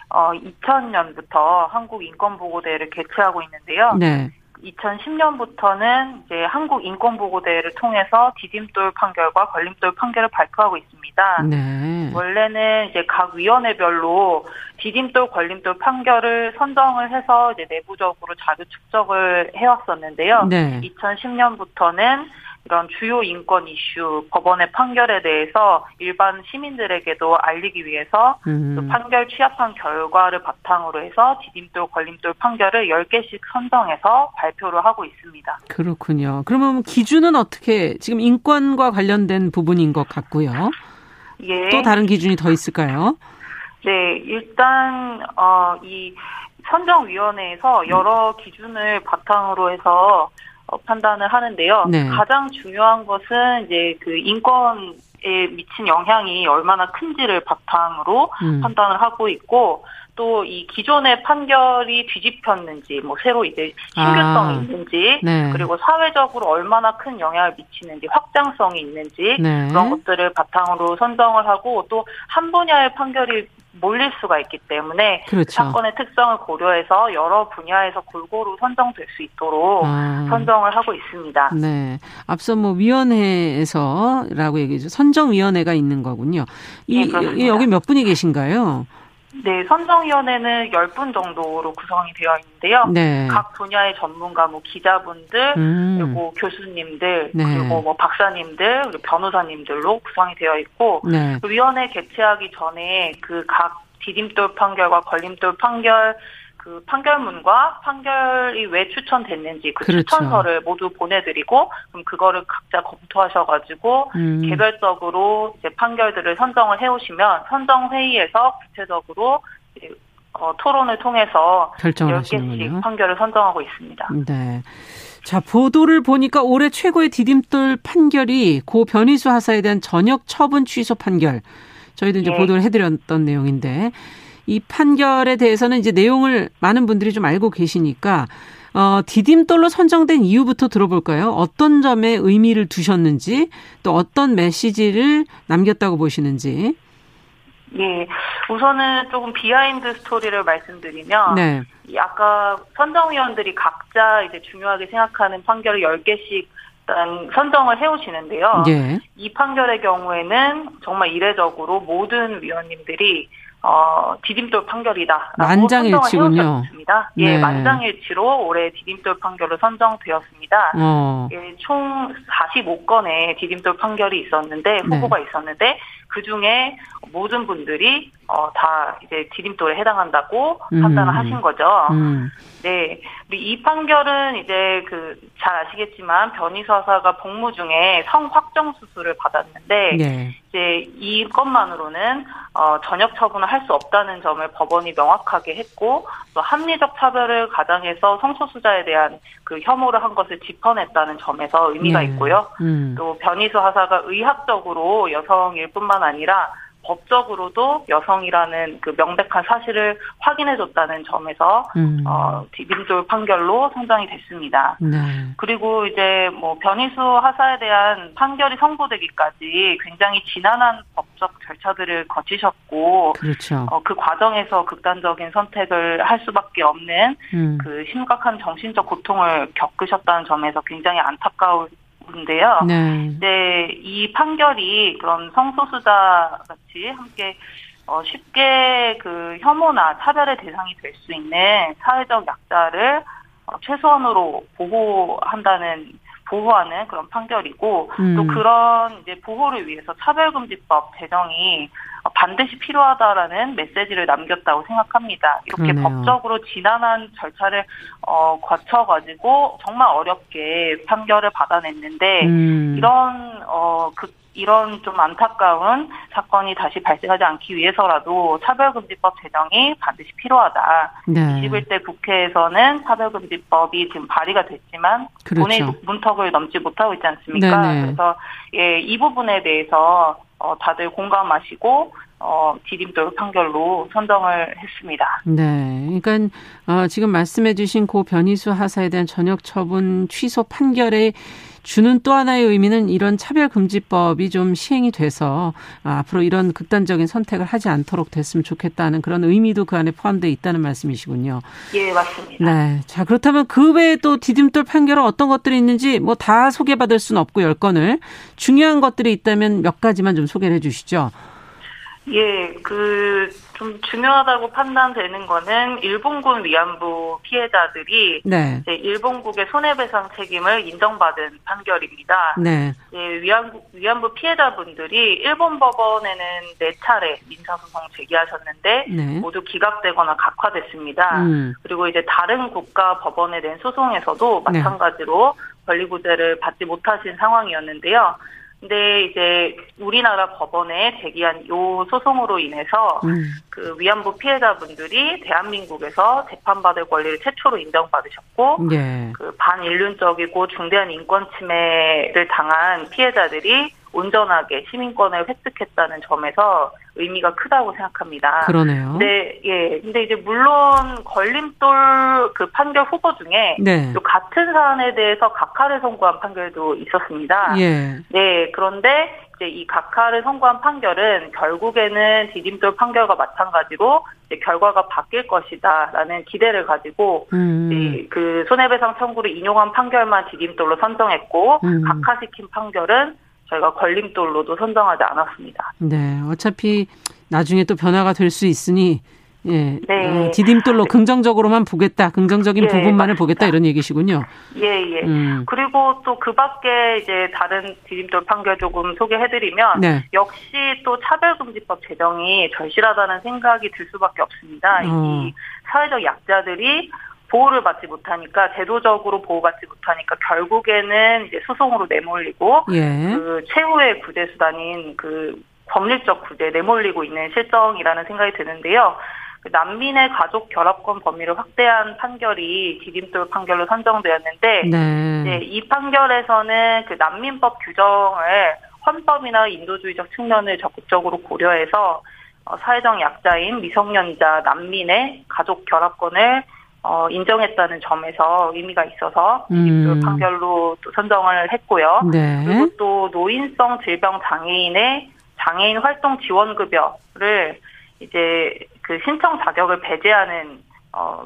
Speaker 6: 어, 2000년부터 한국인권보고대회를 개최하고 있는데요. 네. 2010년부터는 이제 한국 인권보고대회를 통해서 디딤돌 판결과 걸림돌 판결을 발표하고 있습니다. 네. 원래는 이제 각 위원회별로 디딤돌, 걸림돌 판결을 선정을 해서 이제 내부적으로 자료 축적을 해왔었는데요. 네. 2010년부터는 이런 주요 인권 이슈, 법원의 판결에 대해서 일반 시민들에게도 알리기 위해서 음. 그 판결 취합한 결과를 바탕으로 해서 디딤돌, 걸림돌 판결을 10개씩 선정해서 발표를 하고 있습니다.
Speaker 2: 그렇군요. 그러면 기준은 어떻게, 지금 인권과 관련된 부분인 것 같고요. 예. 또 다른 기준이 더 있을까요?
Speaker 6: 네, 일단, 어, 이 선정위원회에서 여러 기준을 바탕으로 해서 어, 판단을 하는데요. 네. 가장 중요한 것은 이제 그 인권에 미친 영향이 얼마나 큰지를 바탕으로 음. 판단을 하고 있고 또 이 기존의 판결이 뒤집혔는지 뭐 새로 이제 신규성이 아. 있는지 네. 그리고 사회적으로 얼마나 큰 영향을 미치는지 확장성이 있는지 네. 그런 것들을 바탕으로 선정을 하고 또 한 분야의 판결이 몰릴 수가 있기 때문에 그렇죠. 사건의 특성을 고려해서 여러 분야에서 골고루 선정될 수 있도록 아. 선정을 하고 있습니다.
Speaker 2: 네. 앞서 뭐 위원회에서라고 얘기했죠. 선정위원회가 있는 거군요. 이, 네, 여기 몇 분이 계신가요?
Speaker 6: 네, 선정위원회는 10분 정도로 구성이 되어 있는데요. 네. 각 분야의 전문가, 뭐 기자분들, 음. 그리고 교수님들, 네. 그리고 뭐 박사님들, 그리고 변호사님들로 구성이 되어 있고, 네. 그 위원회 개최하기 전에 그 각 디딤돌 판결과 걸림돌 판결 그 판결문과 판결이 왜 추천됐는지 그 그렇죠. 추천서를 모두 보내드리고 그럼 그거를 각자 검토하셔가지고 음. 개별적으로 이제 판결들을 선정을 해오시면 선정 회의에서 구체적으로 어, 토론을 통해서 결정을 10개씩 판결을 선정하고 있습니다.
Speaker 2: 네. 자, 보도를 보니까 올해 최고의 디딤돌 판결이 고 변희수 하사에 대한 전역 처분 취소 판결. 저희도 이제 네. 보도를 해드렸던 내용인데 이 판결에 대해서는 이제 내용을 많은 분들이 좀 알고 계시니까 어, 디딤돌로 선정된 이유부터 들어볼까요? 어떤 점에 의미를 두셨는지 또 어떤 메시지를 남겼다고 보시는지.
Speaker 6: 예, 우선은 조금 비하인드 스토리를 말씀드리면, 네. 아까 선정위원들이 각자 이제 중요하게 생각하는 판결을 10개씩 일단 선정을 해오시는데요. 예. 이 판결의 경우에는 정말 이례적으로 모든 위원님들이 어, 디딤돌 판결이다.
Speaker 2: 만장일치군요.
Speaker 6: 예, 네. 만장일치로 올해 디딤돌 판결로 선정되었습니다. 어. 예, 총 45건의 디딤돌 판결이 있었는데 네. 후보가 네. 있었는데 그 중에 모든 분들이 어, 다 이제 디딤돌에 해당한다고 음. 판단을 하신 거죠. 음. 네, 이 판결은 이제 그 잘 아시겠지만 변희사사가 복무 중에 성 확정 수술을 받았는데 네. 이제 이것만으로는 어, 전역 처분을 할 수 없다는 점을 법원이 명확하게 했고 또 합리적 차별을 가장해서 성소수자에 대한 그 혐오를 한 것을 짚어냈다는 점에서 의미가 네. 있고요. 음. 또 변희수 하사가 의학적으로 여성일 뿐만 아니라 법적으로도 여성이라는 그 명백한 사실을 확인해줬다는 점에서 음. 어, 민졸 판결로 선정이 됐습니다. 네. 그리고 이제 뭐 변희수 하사에 대한 판결이 선고되기까지 굉장히 지난한 법적 절차들을 거치셨고, 그렇죠. 어, 그 과정에서 극단적인 선택을 할 수밖에 없는 음. 그 심각한 정신적 고통을 겪으셨다는 점에서 굉장히 안타까운 인데요. 네. 네, 이 판결이 그런 성소수자 같이 함께 어, 쉽게 그 혐오나 차별의 대상이 될 수 있는 사회적 약자를 어, 최소한으로 보호한다는 보호하는 그런 판결이고 음. 또 그런 이제 보호를 위해서 차별금지법 제정이 반드시 필요하다라는 메시지를 남겼다고 생각합니다. 이렇게 그러네요. 법적으로 지난한 절차를 어, 거쳐가지고 정말 어렵게 판결을 받아냈는데 음. 이런 어, 그 이런 좀 안타까운 사건이 다시 발생하지 않기 위해서라도 차별금지법 제정이 반드시 필요하다. 네. 21대 국회에서는 차별금지법이 지금 발의가 됐지만 그렇죠. 본회의 문턱을 넘지 못하고 있지 않습니까? 네네. 그래서 예, 이 부분에 대해서 어, 다들 공감하시고 어, 디딤돌 판결로 선정을 했습니다.
Speaker 2: 네. 그러니까, 어, 지금 말씀해 주신 고 변희수 하사에 대한 전역 처분 취소 판결에 주는 또 하나의 의미는 이런 차별금지법이 좀 시행이 돼서 아, 앞으로 이런 극단적인 선택을 하지 않도록 됐으면 좋겠다는 그런 의미도 그 안에 포함되어 있다는 말씀이시군요.
Speaker 6: 예, 맞습니다.
Speaker 2: 네. 자, 그렇다면 그 외에 또 디딤돌 판결은 어떤 것들이 있는지 뭐 다 소개받을 수는 없고 열건을 중요한 것들이 있다면 몇 가지만 좀 소개를 해 주시죠.
Speaker 6: 예, 그, 좀 중요하다고 판단되는 거는 일본군 위안부 피해자들이 네. 이제 일본국의 손해배상 책임을 인정받은 판결입니다. 네. 예, 위안부, 위안부 피해자분들이 일본 법원에는 네 차례 민사소송 제기하셨는데 네. 모두 기각되거나 각하됐습니다. 음. 그리고 이제 다른 국가 법원에 낸 소송에서도 네. 마찬가지로 권리구제를 받지 못하신 상황이었는데요. 근데 이제 우리나라 법원에 제기한 요 소송으로 인해서 음. 그 위안부 피해자분들이 대한민국에서 재판받을 권리를 최초로 인정받으셨고 예. 그 반인륜적이고 중대한 인권 침해를 당한 피해자들이 온전하게 시민권을 획득했다는 점에서 의미가 크다고 생각합니다.
Speaker 2: 그러네요.
Speaker 6: 네, 예. 근데 이제 물론 걸림돌 그 판결 후보 중에 네. 같은 사안에 대해서 각하를 선고한 판결도 있었습니다. 예. 네, 그런데 이제 이 각하를 선고한 판결은 결국에는 디딤돌 판결과 마찬가지로 결과가 바뀔 것이다라는 기대를 가지고 음. 그 손해배상 청구를 인용한 판결만 디딤돌로 선정했고 음. 각하시킨 판결은 저희가 걸림돌로도 선정하지 않았습니다.
Speaker 2: 네, 어차피 나중에 또 변화가 될 수 있으니 예, 네. 어, 디딤돌로 긍정적으로만 보겠다, 긍정적인 예, 부분만을 맞습니다. 보겠다 이런 얘기시군요.
Speaker 6: 예, 예. 음. 그리고 또 그 밖에 이제 다른 디딤돌 판결 조금 소개해드리면 네. 역시 또 차별금지법 제정이 절실하다는 생각이 들 수밖에 없습니다. 어. 이 사회적 약자들이 보호를 받지 못하니까 제도적으로 보호받지 못하니까 결국에는 이제 소송으로 내몰리고 예. 그 최후의 구제 수단인 그 법률적 구제 내몰리고 있는 실정이라는 생각이 드는데요. 그 난민의 가족 결합권 범위를 확대한 판결이 디딤돌 판결로 선정되었는데 네. 네, 이 판결에서는 그 난민법 규정을 헌법이나 인도주의적 측면을 적극적으로 고려해서 어, 사회적 약자인 미성년자 난민의 가족 결합권을 어, 인정했다는 점에서 의미가 있어서 음. 판결로 또 선정을 했고요. 네. 그리고 또 노인성 질병 장애인의 장애인 활동 지원 급여를 이제 그 신청 자격을 배제하는 어,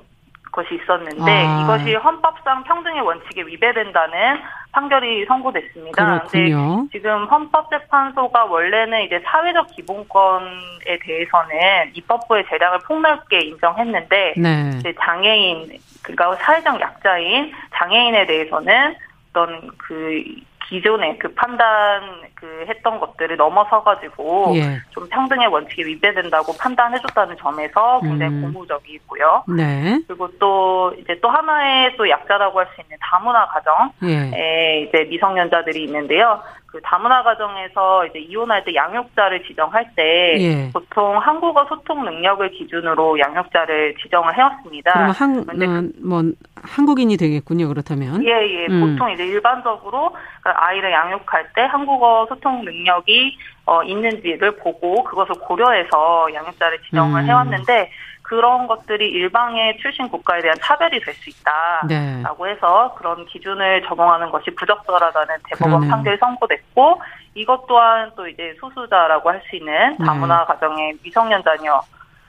Speaker 6: 것이 있었는데 아. 이것이 헌법상 평등의 원칙에 위배된다는 판결이 선고됐습니다. 그런데 지금 헌법재판소가 원래는 이제 사회적 기본권에 대해서는 입법부의 재량을 폭넓게 인정했는데 네. 이제 장애인 그러니까 사회적 약자인 장애인에 대해서는 어떤 그 기존에 그 판단 그 했던 것들을 넘어서 가지고 예. 좀 평등의 원칙에 위배된다고 판단해줬다는 점에서 굉장히 음. 고무적이고요. 네. 그리고 또 이제 또 하나의 또 약자라고 할 수 있는 다문화 가정에 예. 이제 미성년자들이 있는데요. 그 다문화 가정에서 이제 이혼할 때 양육자를 지정할 때 예. 보통 한국어 소통 능력을 기준으로 양육자를 지정을 해왔습니다.
Speaker 2: 그럼 한, 어, 뭐 한국인이 되겠군요. 그렇다면.
Speaker 6: 예, 예. 음. 보통 이제 일반적으로 아이를 양육할 때 한국어 소통 능력이 어, 있는지를 보고 그것을 고려해서 양육자를 지정을 음. 해왔는데 그런 것들이 일방의 출신 국가에 대한 차별이 될 수 있다라고 네. 해서 그런 기준을 적용하는 것이 부적절하다는 대법원 그러네요. 판결이 선고됐고 이것 또한 또 이제 소수자라고 할 수 있는 다문화 네. 가정의 미성년 자녀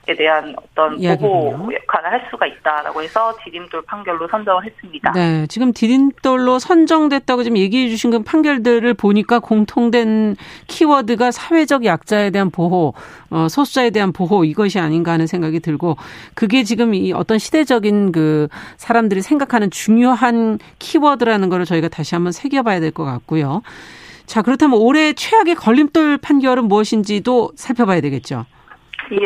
Speaker 6: 에 대한 어떤 보호 역할을 할 수가 있다라고 해서 디딤돌 판결로 선정을 했습니다.
Speaker 2: 네, 지금 디딤돌로 선정됐다고 지금 얘기해 주신 그 판결들을 보니까 공통된 키워드가 사회적 약자에 대한 보호, 어, 소수자에 대한 보호 이것이 아닌가 하는 생각이 들고 그게 지금 이 어떤 시대적인 그 사람들이 생각하는 중요한 키워드라는 거를 저희가 다시 한번 새겨봐야 될 것 같고요. 자, 그렇다면 올해 최악의 걸림돌 판결은 무엇인지도 살펴봐야 되겠죠.
Speaker 6: 예.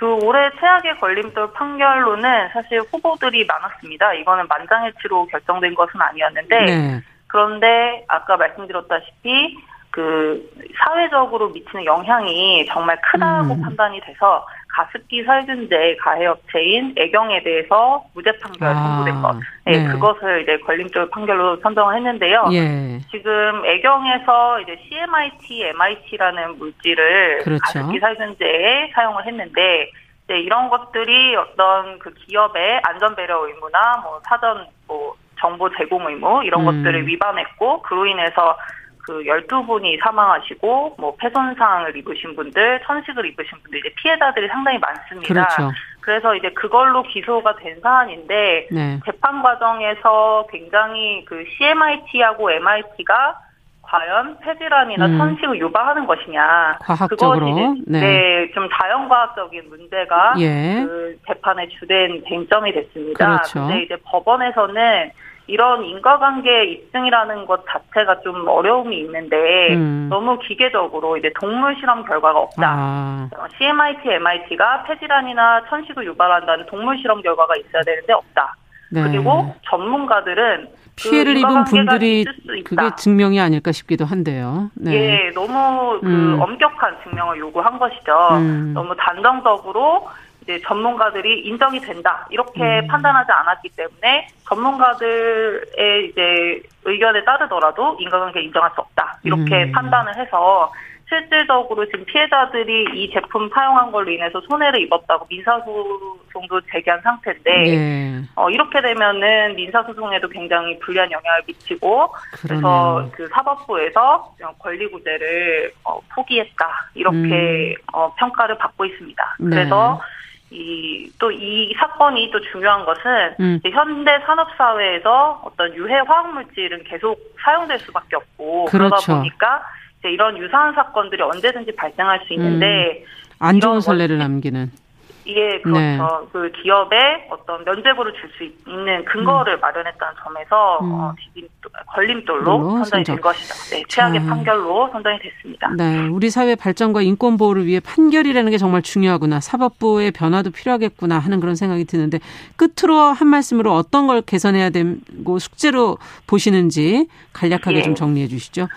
Speaker 6: 그 올해 최악의 걸림돌 판결로는 사실 후보들이 많았습니다. 이거는 만장일치로 결정된 것은 아니었는데 네. 그런데 아까 말씀드렸다시피 그 사회적으로 미치는 영향이 정말 크다고 음. 판단이 돼서 가습기 살균제 가해업체인 애경에 대해서 무죄 판결 아, 선고된 것. 네, 네, 그것을 이제 걸림돌 판결로 선정을 했는데요. 예. 지금 애경에서 이제 CMIT, MIT라는 물질을 그렇죠. 가습기 살균제에 사용을 했는데 이제 이런 것들이 어떤 그 기업의 안전 배려 의무나 뭐 사전 뭐 정보 제공 의무 이런 음. 것들을 위반했고 그로 인해서 그 12분이 사망하시고 뭐 폐손상을 입으신 분들, 천식을 입으신 분들 이제 피해자들이 상당히 많습니다. 그렇죠. 그래서 이제 그걸로 기소가 된 사안인데 네. 재판 과정에서 굉장히 그 CMIT하고 MIT가 과연 폐질환이나 음. 천식을 유발하는 것이냐.
Speaker 2: 과학적으로. 그것이
Speaker 6: 네. 네. 좀 자연과학적인 문제가 예. 그 재판의 주된 쟁점이 됐습니다. 그렇죠. 근데 이제 법원에서는 이런 인과관계 입증이라는 것 자체가 좀 어려움이 있는데 음. 너무 기계적으로 이제 동물 실험 결과가 없다. 아. CMIT, MIT가 폐질환이나 천식을 유발한다는 동물 실험 결과가 있어야 되는데 없다. 네. 그리고 전문가들은
Speaker 2: 피해를 그 입은 분들이 그게 증명이 아닐까 싶기도 한데요.
Speaker 6: 네. 예, 너무 그 음. 엄격한 증명을 요구한 것이죠. 음. 너무 단정적으로 이제 전문가들이 인정이 된다 이렇게 음. 판단하지 않았기 때문에 전문가들의 이제 의견에 따르더라도 인과관계 인정할 수 없다 이렇게 음. 판단을 해서 실질적으로 지금 피해자들이 이 제품 사용한 걸로 인해서 손해를 입었다고 민사소송도 제기한 상태인데 네. 어, 이렇게 되면은 민사소송에도 굉장히 불리한 영향을 미치고 그러네요. 그래서 그 사법부에서 권리구제를 어, 포기했다 이렇게 음. 어, 평가를 받고 있습니다. 네. 그래서 이, 또 이 사건이 또 중요한 것은 음. 현대 산업 사회에서 어떤 유해 화학 물질은 계속 사용될 수밖에 없고 그렇죠. 그러다 보니까 이제 이런 유사한 사건들이 언제든지 발생할 수 있는데 음.
Speaker 2: 안 좋은 선례를 남기는
Speaker 6: 예, 그렇죠. 네. 그 기업에 어떤 면제부를 줄 수 있는 근거를 음. 마련했다는 점에서 음. 어, 걸림돌로 선정이 된 것이죠. 네, 최악의 자. 판결로 선정이 됐습니다.
Speaker 2: 네, 우리 사회 발전과 인권 보호를 위해 판결이라는 게 정말 중요하구나. 사법부의 변화도 필요하겠구나 하는 그런 생각이 드는데 끝으로 한 말씀으로 어떤 걸 개선해야 되고 숙제로 보시는지 간략하게 예. 좀 정리해 주시죠.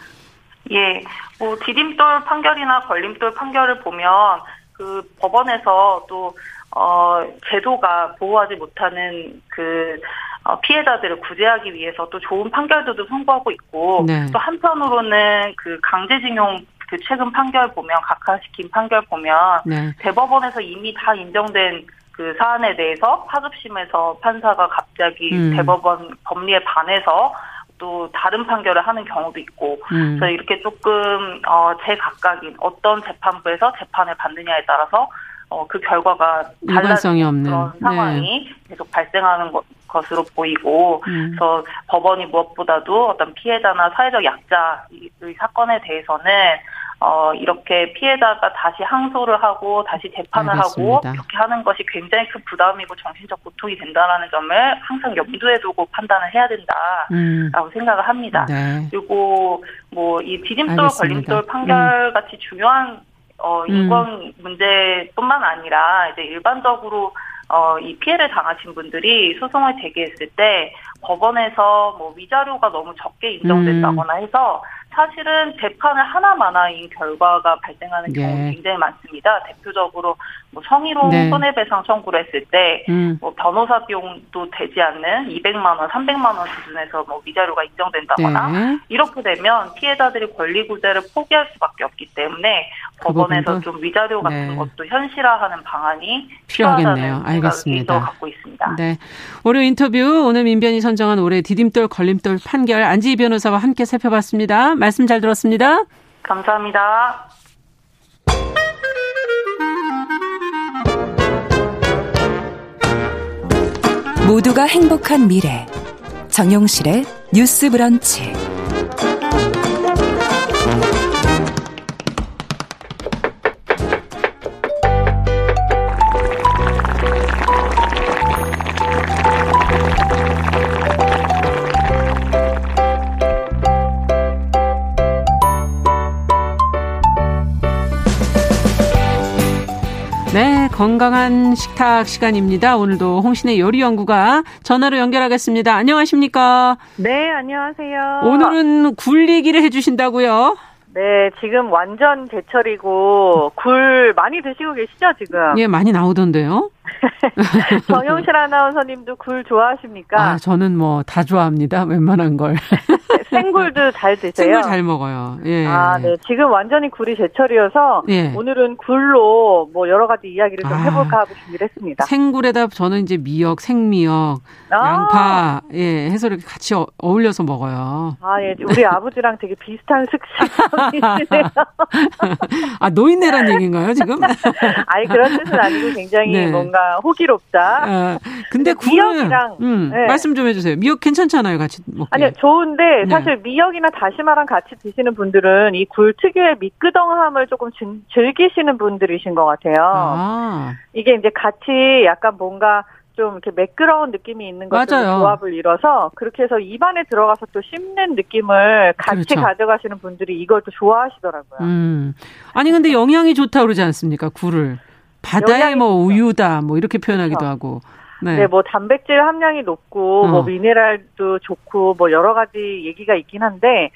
Speaker 6: 예, 뭐 디딤돌 판결이나 걸림돌 판결을 보면 그 법원에서 또, 어, 제도가 보호하지 못하는 그, 어, 피해자들을 구제하기 위해서 또 좋은 판결들도 선고하고 있고, 네. 또 한편으로는 그 강제징용 그 최근 판결 보면, 각하시킨 판결 보면, 네. 대법원에서 이미 다 인정된 그 사안에 대해서 하급심에서 판사가 갑자기 음. 대법원 법리에 반해서 또 다른 판결을 하는 경우도 있고 음. 그래서 이렇게 조금 어 제 각각인 어떤 재판부에서 재판을 받느냐에 따라서 어 그 결과가 달라지는 없는. 그런 네. 상황이 네. 계속 발생하는 것, 것으로 보이고 음. 그래서 법원이 무엇보다도 어떤 피해자나 사회적 약자 의 사건에 대해서는 어, 이렇게 피해자가 다시 항소를 하고 다시 재판을 알겠습니다. 하고 이렇게 하는 것이 굉장히 큰 부담이고 정신적 고통이 된다라는 점을 항상 염두에 두고 판단을 해야 된다라고 음. 생각을 합니다. 네. 그리고 뭐 이 디딤돌 걸림돌 판결 음. 같이 중요한 어, 인권 음. 문제뿐만 아니라 이제 일반적으로 어, 이 피해를 당하신 분들이 소송을 제기했을 때 법원에서 뭐 위자료가 너무 적게 인정된다거나 음. 해서 사실은 재판을 하나마나인 결과가 발생하는 경우 예. 굉장히 많습니다. 대표적으로 뭐 성희롱 네. 손해배상 청구를 했을 때, 음. 뭐 변호사 비용도 되지 않는 200만 원, 300만 원 수준에서 뭐 위자료가 인정된다거나 네. 이렇게 되면 피해자들이 권리구제를 포기할 수밖에 없기 때문에 그 법원에서 좀 위자료 같은 네. 것도 현실화하는 방안이 필요하겠네요. 알겠습니다. 갖고 있습니다. 네.
Speaker 2: 월요 인터뷰 오늘 민변이 선정한 올해 디딤돌 걸림돌 판결 안지희 변호사와 함께 살펴봤습니다. 말씀 잘 들었습니다.
Speaker 6: 감사합니다.
Speaker 1: 모두가 행복한 미래 정용실의 뉴스 브런치
Speaker 2: 건강한 식탁 시간입니다. 오늘도 홍신의 요리 연구가 전화로 연결하겠습니다. 안녕하십니까?
Speaker 7: 네, 안녕하세요.
Speaker 2: 오늘은 굴 얘기를 해주신다고요?
Speaker 7: 네, 지금 완전 제철이고 굴 많이 드시고 계시죠, 지금?
Speaker 2: 예, 많이 나오던데요.
Speaker 7: 정영실 아나운서님도 굴 좋아하십니까?
Speaker 2: 아, 저는 뭐 다 좋아합니다. 웬만한 걸.
Speaker 7: 생굴도 잘 드세요?
Speaker 2: 생굴 잘 먹어요. 예.
Speaker 7: 아, 네. 지금 완전히 굴이 제철이어서 예. 오늘은 굴로 뭐 여러 가지 이야기를 좀 아, 해볼까 하고 준비를 했습니다.
Speaker 2: 생굴에다 저는 이제 미역, 생미역, 아~ 양파, 예, 해서 이렇게 같이 어, 울려서 먹어요.
Speaker 7: 아, 예. 우리 아버지랑 되게 비슷한 습식이시네요.
Speaker 2: 아, 노인네란 얘기인가요, 지금?
Speaker 7: 아니, 그런 뜻은 아니고 굉장히 네. 뭔가 호기롭다. 아,
Speaker 2: 근데 미역이랑, 음, 네. 말씀 좀 해주세요. 미역 괜찮잖아요, 같이 먹기.
Speaker 7: 아니요, 좋은데, 사실 사실 미역이나 다시마랑 같이 드시는 분들은 이 굴 특유의 미끄덩함을 조금 즐기시는 분들이신 것 같아요. 아. 이게 이제 같이 약간 뭔가 좀 이렇게 매끄러운 느낌이 있는 것들 조합을 이뤄서 그렇게 해서 입안에 들어가서 또 씹는 느낌을 같이 그렇죠. 가져가시는 분들이 이걸 또 좋아하시더라고요. 음.
Speaker 2: 아니 근데 영양이 좋다 그러지 않습니까? 굴을 바다의 뭐 우유다 뭐 이렇게 표현하기도 그렇죠. 하고.
Speaker 7: 네. 네. 뭐 단백질 함량이 높고 어. 뭐 미네랄도 좋고 뭐 여러 가지 얘기가 있긴 한데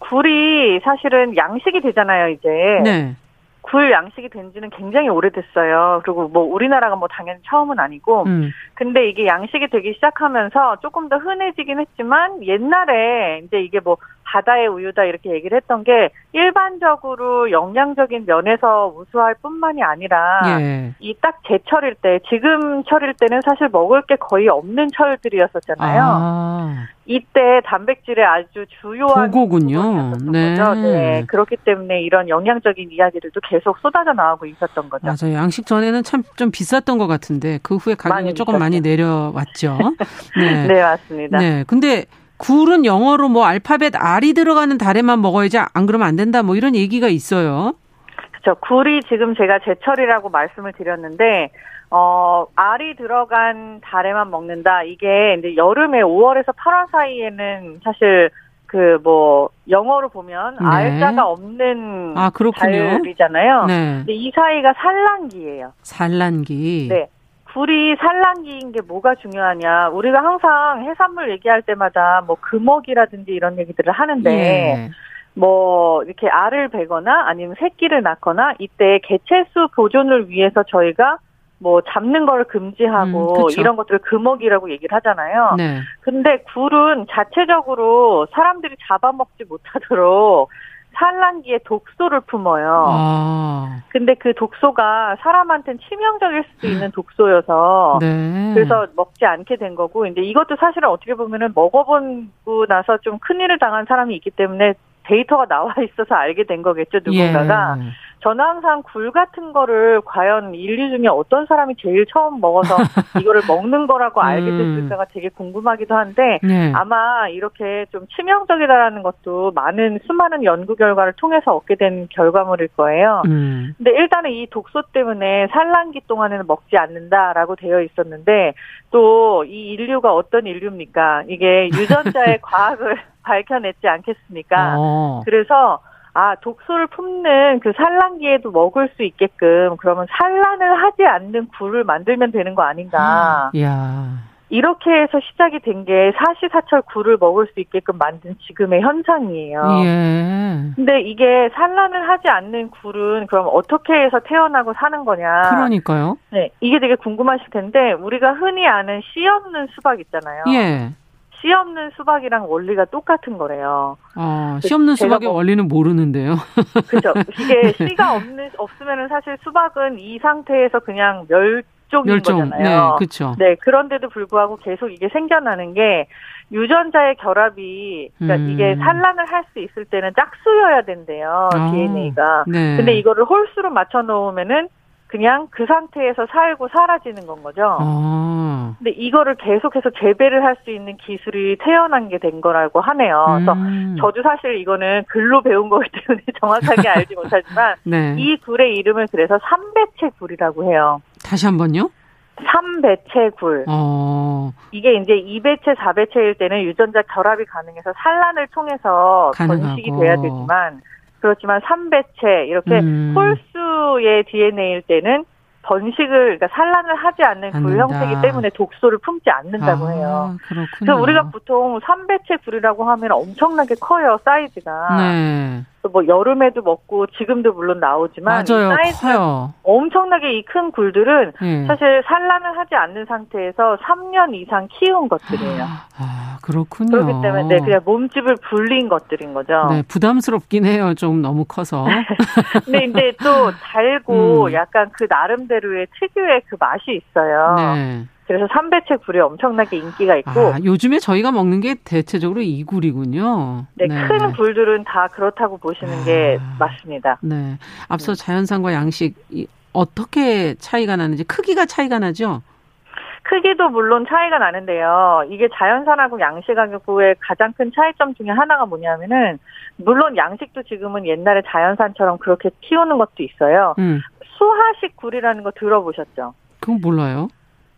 Speaker 7: 굴이 사실은 양식이 되잖아요, 이제. 네. 굴 양식이 된 지는 굉장히 오래됐어요. 그리고 뭐 우리나라가 뭐 당연히 처음은 아니고. 음. 근데 이게 양식이 되기 시작하면서 조금 더 흔해지긴 했지만 옛날에 이제 이게 뭐 바다의 우유다 이렇게 얘기를 했던 게 일반적으로 영양적인 면에서 우수할 뿐만이 아니라 예. 이딱 제철일 때 지금 철일 때는 사실 먹을 게 거의 없는 철들이었었잖아요. 아. 이때 단백질의 아주 주요한
Speaker 2: 고군요
Speaker 7: 네. 네. 그렇기 때문에 이런 영양적인 이야기들도 계속 쏟아져 나오고 있었던 거죠.
Speaker 2: 맞아요. 양식 전에는 참 좀 비쌌던 것 같은데 그 후에 가격이 조금 많이 내려왔죠.
Speaker 7: 네. 네, 맞습니다. 네.
Speaker 2: 근데 굴은 영어로 뭐 알파벳 R이 들어가는 달에만 먹어야지 안 그러면 안 된다 뭐 이런 얘기가 있어요.
Speaker 7: 그렇죠. 굴이 지금 제가 제철이라고 말씀을 드렸는데 어, 알이 들어간 달에만 먹는다. 이게 이제 여름에 5월에서 8월 사이에는 사실 그 뭐 영어로 보면 네. 알자가 없는 아, 달이잖아요. 네. 근데 이 사이가 산란기예요.
Speaker 2: 산란기. 네.
Speaker 7: 굴이 산란기인 게 뭐가 중요하냐. 우리가 항상 해산물 얘기할 때마다 뭐 금어기라든지 이런 얘기들을 하는데 예. 뭐 이렇게 알을 베거나 아니면 새끼를 낳거나 이때 개체수 보존을 위해서 저희가 뭐 잡는 걸 금지하고 음, 이런 것들을 금어기라고 얘기를 하잖아요. 네. 근데 굴은 자체적으로 사람들이 잡아먹지 못하도록 산란기에 독소를 품어요. 아. 근데 그 독소가 사람한테는 치명적일 수도 있는 독소여서 네. 그래서 먹지 않게 된 거고 이제 이것도 사실은 어떻게 보면은 먹어보고 나서 좀 큰일을 당한 사람이 있기 때문에 데이터가 나와 있어서 알게 된 거겠죠 누군가가. 예. 저는 항상 굴 같은 거를 과연 인류 중에 어떤 사람이 제일 처음 먹어서 이거를 먹는 거라고 알게 음. 됐을까가 되게 궁금하기도 한데 네. 아마 이렇게 좀 치명적이다라는 것도 많은 수많은 연구 결과를 통해서 얻게 된 결과물일 거예요. 음. 근데 일단은 이 독소 때문에 산란기 동안에는 먹지 않는다라고 되어 있었는데 또 이 인류가 어떤 인류입니까? 이게 유전자의 과학을 밝혀냈지 않겠습니까? 어. 그래서 아, 독소를 품는 그 산란기에도 먹을 수 있게끔 그러면 산란을 하지 않는 굴을 만들면 되는 거 아닌가. 야. 이렇게 해서 시작이 된 게 사시사철 굴을 먹을 수 있게끔 만든 지금의 현상이에요. 예. 근데 이게 산란을 하지 않는 굴은 그럼 어떻게 해서 태어나고 사는 거냐.
Speaker 2: 그러니까요.
Speaker 7: 네. 이게 되게 궁금하실 텐데 우리가 흔히 아는 씨 없는 수박 있잖아요. 예. 씨 없는 수박이랑 원리가 똑같은 거래요.
Speaker 2: 아, 씨 없는 수박의 뭐, 원리는 모르는데요.
Speaker 7: 그죠. 이게 씨가 없는 없으면은 사실 수박은 이 상태에서 그냥 멸종인 멸종. 거잖아요.
Speaker 2: 네, 그렇죠.
Speaker 7: 네, 그런데도 불구하고 계속 이게 생겨나는 게 유전자의 결합이 그러니까 음. 이게 산란을 할 수 있을 때는 짝수여야 된대요. 아, DNA가. 네. 근데 이거를 홀수로 맞춰 놓으면은 그냥 그 상태에서 살고 사라지는 건 거죠. 아. 근데 이거를 계속해서 재배를 할 수 있는 기술이 태어난 게 된 거라고 하네요. 그래서 음. 저도 사실 이거는 글로 배운 거기 때문에 정확하게 알지 못하지만 네. 이 굴의 이름을 그래서 삼배채 굴이라고 해요.
Speaker 2: 다시 한 번요.
Speaker 7: 삼배채 굴. 어. 이게 이제 2배채, 4배채일 때는 유전자 결합이 가능해서 산란을 통해서 가능하고. 번식이 돼야 되지만 그렇지만 3배체 이렇게 음. 홀수의 DNA일 때는 번식을 그러니까 산란을 하지 않는 굴 형태이기 때문에 독소를 품지 않는다고
Speaker 2: 아,
Speaker 7: 해요.
Speaker 2: 그렇군요.
Speaker 7: 그래서 우리가 보통 3배체 굴이라고 하면 엄청나게 커요 사이즈가. 네. 뭐 여름에도 먹고 지금도 물론 나오지만
Speaker 2: 맞아요. 커요.
Speaker 7: 엄청나게 이 큰 굴들은 네. 사실 산란을 하지 않는 상태에서 3년 이상 키운 것들이에요.
Speaker 2: 아 그렇군요.
Speaker 7: 그렇기 때문에 네, 그냥 몸집을 불린 것들인 거죠.
Speaker 2: 네, 부담스럽긴 해요. 좀 너무 커서.
Speaker 7: 근데 이제 또 달고 음. 약간 그 나름대로의 특유의 그 맛이 있어요. 네. 그래서 삼배채 굴이 엄청나게 인기가 있고
Speaker 2: 아, 요즘에 저희가 먹는 게 대체적으로 이 굴이군요.
Speaker 7: 네, 네. 큰 굴들은 다 그렇다고 보시는 아, 게 맞습니다.
Speaker 2: 네. 앞서 네. 자연산과 양식 어떻게 차이가 나는지 크기가 차이가 나죠?
Speaker 7: 크기도 물론 차이가 나는데요. 이게 자연산하고 양식하고의 가장 큰 차이점 중에 하나가 뭐냐면은 물론 양식도 지금은 옛날에 자연산처럼 그렇게 키우는 것도 있어요. 음. 수화식 굴이라는 거 들어보셨죠?
Speaker 2: 그건 몰라요.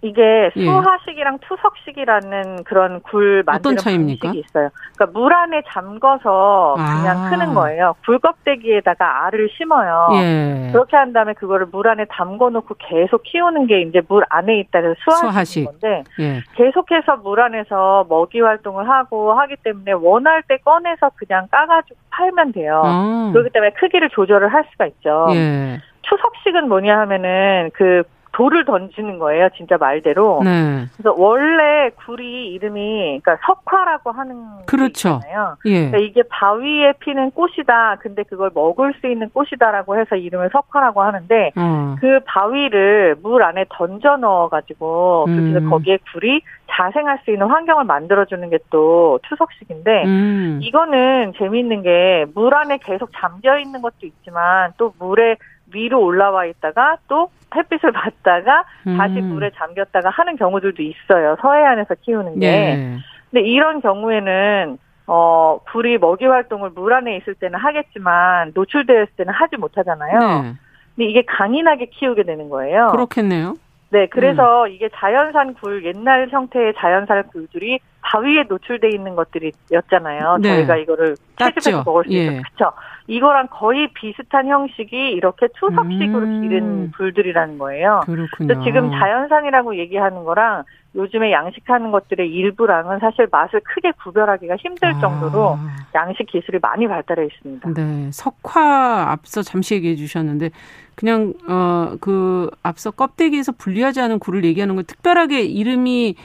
Speaker 7: 이게 예. 수화식이랑 투석식이라는 그런 굴 만드는 방식이 있어요. 그러니까 물 안에 잠궈서 그냥 아. 크는 거예요. 굴 껍데기에다가 알을 심어요. 예. 그렇게 한 다음에 그거를 물 안에 담궈 놓고 계속 키우는 게 이제 물 안에 있다는 수화식 건데 예. 계속해서 물 안에서 먹이 활동을 하고 하기 때문에 원할 때 꺼내서 그냥 까가지고 팔면 돼요. 아. 그렇기 때문에 크기를 조절을 할 수가 있죠. 예. 추석식은 뭐냐 하면은 그 돌을 던지는 거예요, 진짜 말대로. 네. 그래서 원래 굴이 이름이 그러니까 석화라고 하는
Speaker 2: 그렇죠.
Speaker 7: 잖아요 예. 그러니까 이게 바위에 피는 꽃이다. 근데 그걸 먹을 수 있는 꽃이다라고 해서 이름을 석화라고 하는데 어. 그 바위를 물 안에 던져 넣어 가지고 그래서 음. 거기에 굴이 자생할 수 있는 환경을 만들어 주는 게 또 추석식인데 음. 이거는 재미있는 게 물 안에 계속 잠겨 있는 것도 있지만 또 물에 위로 올라와 있다가 또 햇빛을 받다가 음. 다시 물에 잠겼다가 하는 경우들도 있어요. 서해안에서 키우는 게. 네. 근데 이런 경우에는 어, 굴이 먹이 활동을 물 안에 있을 때는 하겠지만 노출되었을 때는 하지 못하잖아요. 네. 근데 이게 강인하게 키우게 되는 거예요.
Speaker 2: 그렇겠네요.
Speaker 7: 네, 그래서 음. 이게 자연산 굴, 옛날 형태의 자연산 굴들이 바위에 노출돼 있는 것들이었잖아요. 네. 저희가 이거를 채집해서 먹을 수 예. 있는 그렇죠. 이거랑 거의 비슷한 형식이 이렇게 투석식으로 음. 기른 굴들이라는 거예요.
Speaker 2: 그렇군요.
Speaker 7: 지금 자연산이라고 얘기하는 거랑 요즘에 양식하는 것들의 일부랑은 사실 맛을 크게 구별하기가 힘들 아. 정도로 양식 기술이 많이 발달해 있습니다.
Speaker 2: 네, 석화 앞서 잠시 얘기해 주셨는데 그냥 어 그 앞서 껍데기에서 분리하지 않은 굴을 얘기하는 건 특별하게 이름이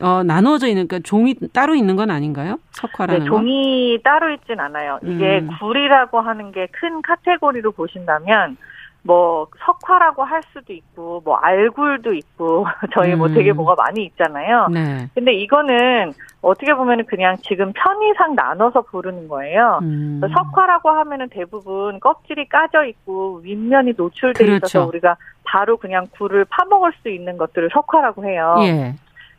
Speaker 2: 어, 나누어져 있는, 그러니까 종이 따로 있는 건 아닌가요? 석화라는
Speaker 7: 네, 종이 거? 따로 있진 않아요. 이게 음. 굴이라고 하는 게 큰 카테고리로 보신다면, 뭐 석화라고 할 수도 있고 뭐 알굴도 있고 저희 뭐 되게 음. 뭐가 많이 있잖아요. 네. 근데 이거는 어떻게 보면 그냥 지금 편의상 나눠서 부르는 거예요. 음. 석화라고 하면은 대부분 껍질이 까져 있고 윗면이 노출돼 그렇죠. 있어서 우리가 바로 그냥 굴을 파먹을 수 있는 것들을 석화라고 해요. 예.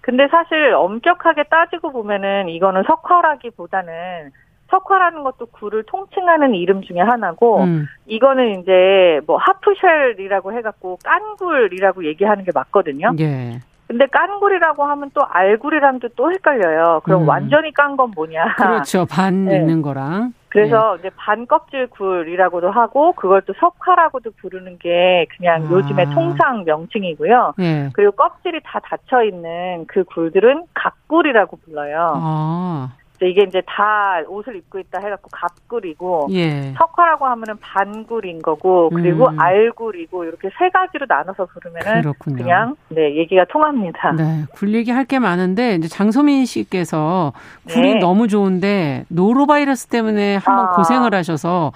Speaker 7: 근데 사실 엄격하게 따지고 보면은 이거는 석화라기보다는 석화라는 것도 굴을 통칭하는 이름 중에 하나고 음. 이거는 이제 뭐 하프쉘이라고 해갖고 깐굴이라고 얘기하는 게 맞거든요. 예. 근데 깐굴이라고 하면 또 알굴이랑도 또 헷갈려요. 그럼 음. 완전히 깐 건 뭐냐?
Speaker 2: 그렇죠. 반 네. 있는 거랑.
Speaker 7: 그래서 네. 이제 반 껍질 굴이라고도 하고 그걸 또 석화라고도 부르는 게 그냥 아. 요즘의 통상 명칭이고요. 네. 그리고 껍질이 다 닫혀 있는 그 굴들은 각굴이라고 불러요. 아. 이게 이제 다 옷을 입고 있다 해갖고 갑굴이고 예. 석화라고 하면은 반굴인 거고 그리고 음. 알굴이고 이렇게 세 가지로 나눠서 부르면은 그렇군요. 그냥 네 얘기가 통합니다.
Speaker 2: 네, 굴 얘기 할 게 많은데 이제 장소민 씨께서 굴이 네. 너무 좋은데 노로바이러스 때문에 한번 아. 고생을 하셔서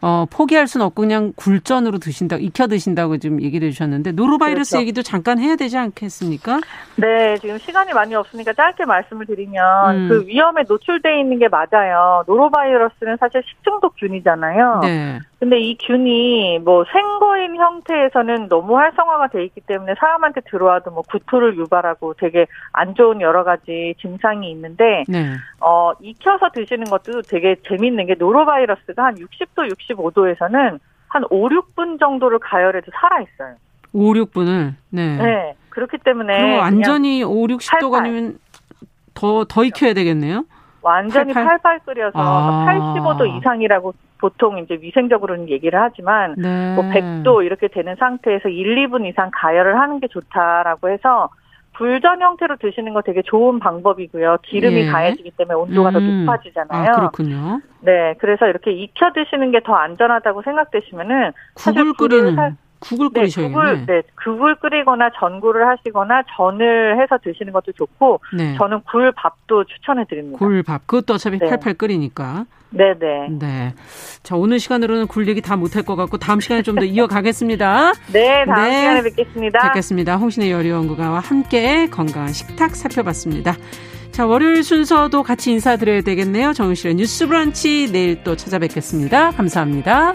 Speaker 2: 어, 포기할 수는 없고 그냥 굴전으로 드신다, 익혀 드신다고 지금 얘기를 해주셨는데 노로바이러스 그렇죠. 얘기도 잠깐 해야 되지 않겠습니까?
Speaker 7: 네, 지금 시간이 많이 없으니까 짧게 말씀을 드리면 음. 그 위험에 노출돼 있는 게 맞아요. 노로바이러스는 사실 식중독균이잖아요. 네. 근데 이 균이 뭐 생거인 형태에서는 너무 활성화가 돼 있기 때문에 사람한테 들어와도 뭐 구토를 유발하고 되게 안 좋은 여러 가지 증상이 있는데 네. 어 익혀서 드시는 것도 되게 재밌는 게 노로바이러스가 한 60도 65도에서는 한 5, 6분 정도를 가열해도 살아 있어요.
Speaker 2: 5, 6분을 네.
Speaker 7: 네. 그렇기 때문에
Speaker 2: 완전히 5, 60도가 아니면 더 더 익혀야 되겠네요.
Speaker 7: 완전히 팔팔, 팔팔 끓여서 아. 85도 이상이라고 보통 이제 위생적으로는 얘기를 하지만 네. 뭐 100도 이렇게 되는 상태에서 1, 2분 이상 가열을 하는 게 좋다라고 해서 불전 형태로 드시는 거 되게 좋은 방법이고요. 기름이 예. 가해지기 때문에 온도가 음. 더 높아지잖아요.
Speaker 2: 아, 그렇군요.
Speaker 7: 네, 그래서 이렇게 익혀 드시는 게 더 안전하다고 생각되시면은
Speaker 2: 국을 끓이는 국을 네, 끓이셔야겠네.
Speaker 7: 네, 국을 끓이거나 전구를 하시거나 전을 해서 드시는 것도 좋고 네. 저는 굴밥도 추천해 드립니다.
Speaker 2: 굴밥 그것도 어차피 네. 팔팔 끓이니까.
Speaker 7: 네 네.
Speaker 2: 네. 자 오늘 시간으로는 굴 얘기 다 못할 것 같고 다음 시간에 좀 더 이어가겠습니다.
Speaker 7: 네, 다음 네. 시간에 뵙겠습니다.
Speaker 2: 뵙겠습니다. 홍신의 요리연구가와 함께 건강한 식탁 살펴봤습니다. 자 월요일 순서도 같이 인사드려야 되겠네요. 정우실의 뉴스브런치 내일 또 찾아뵙겠습니다. 감사합니다.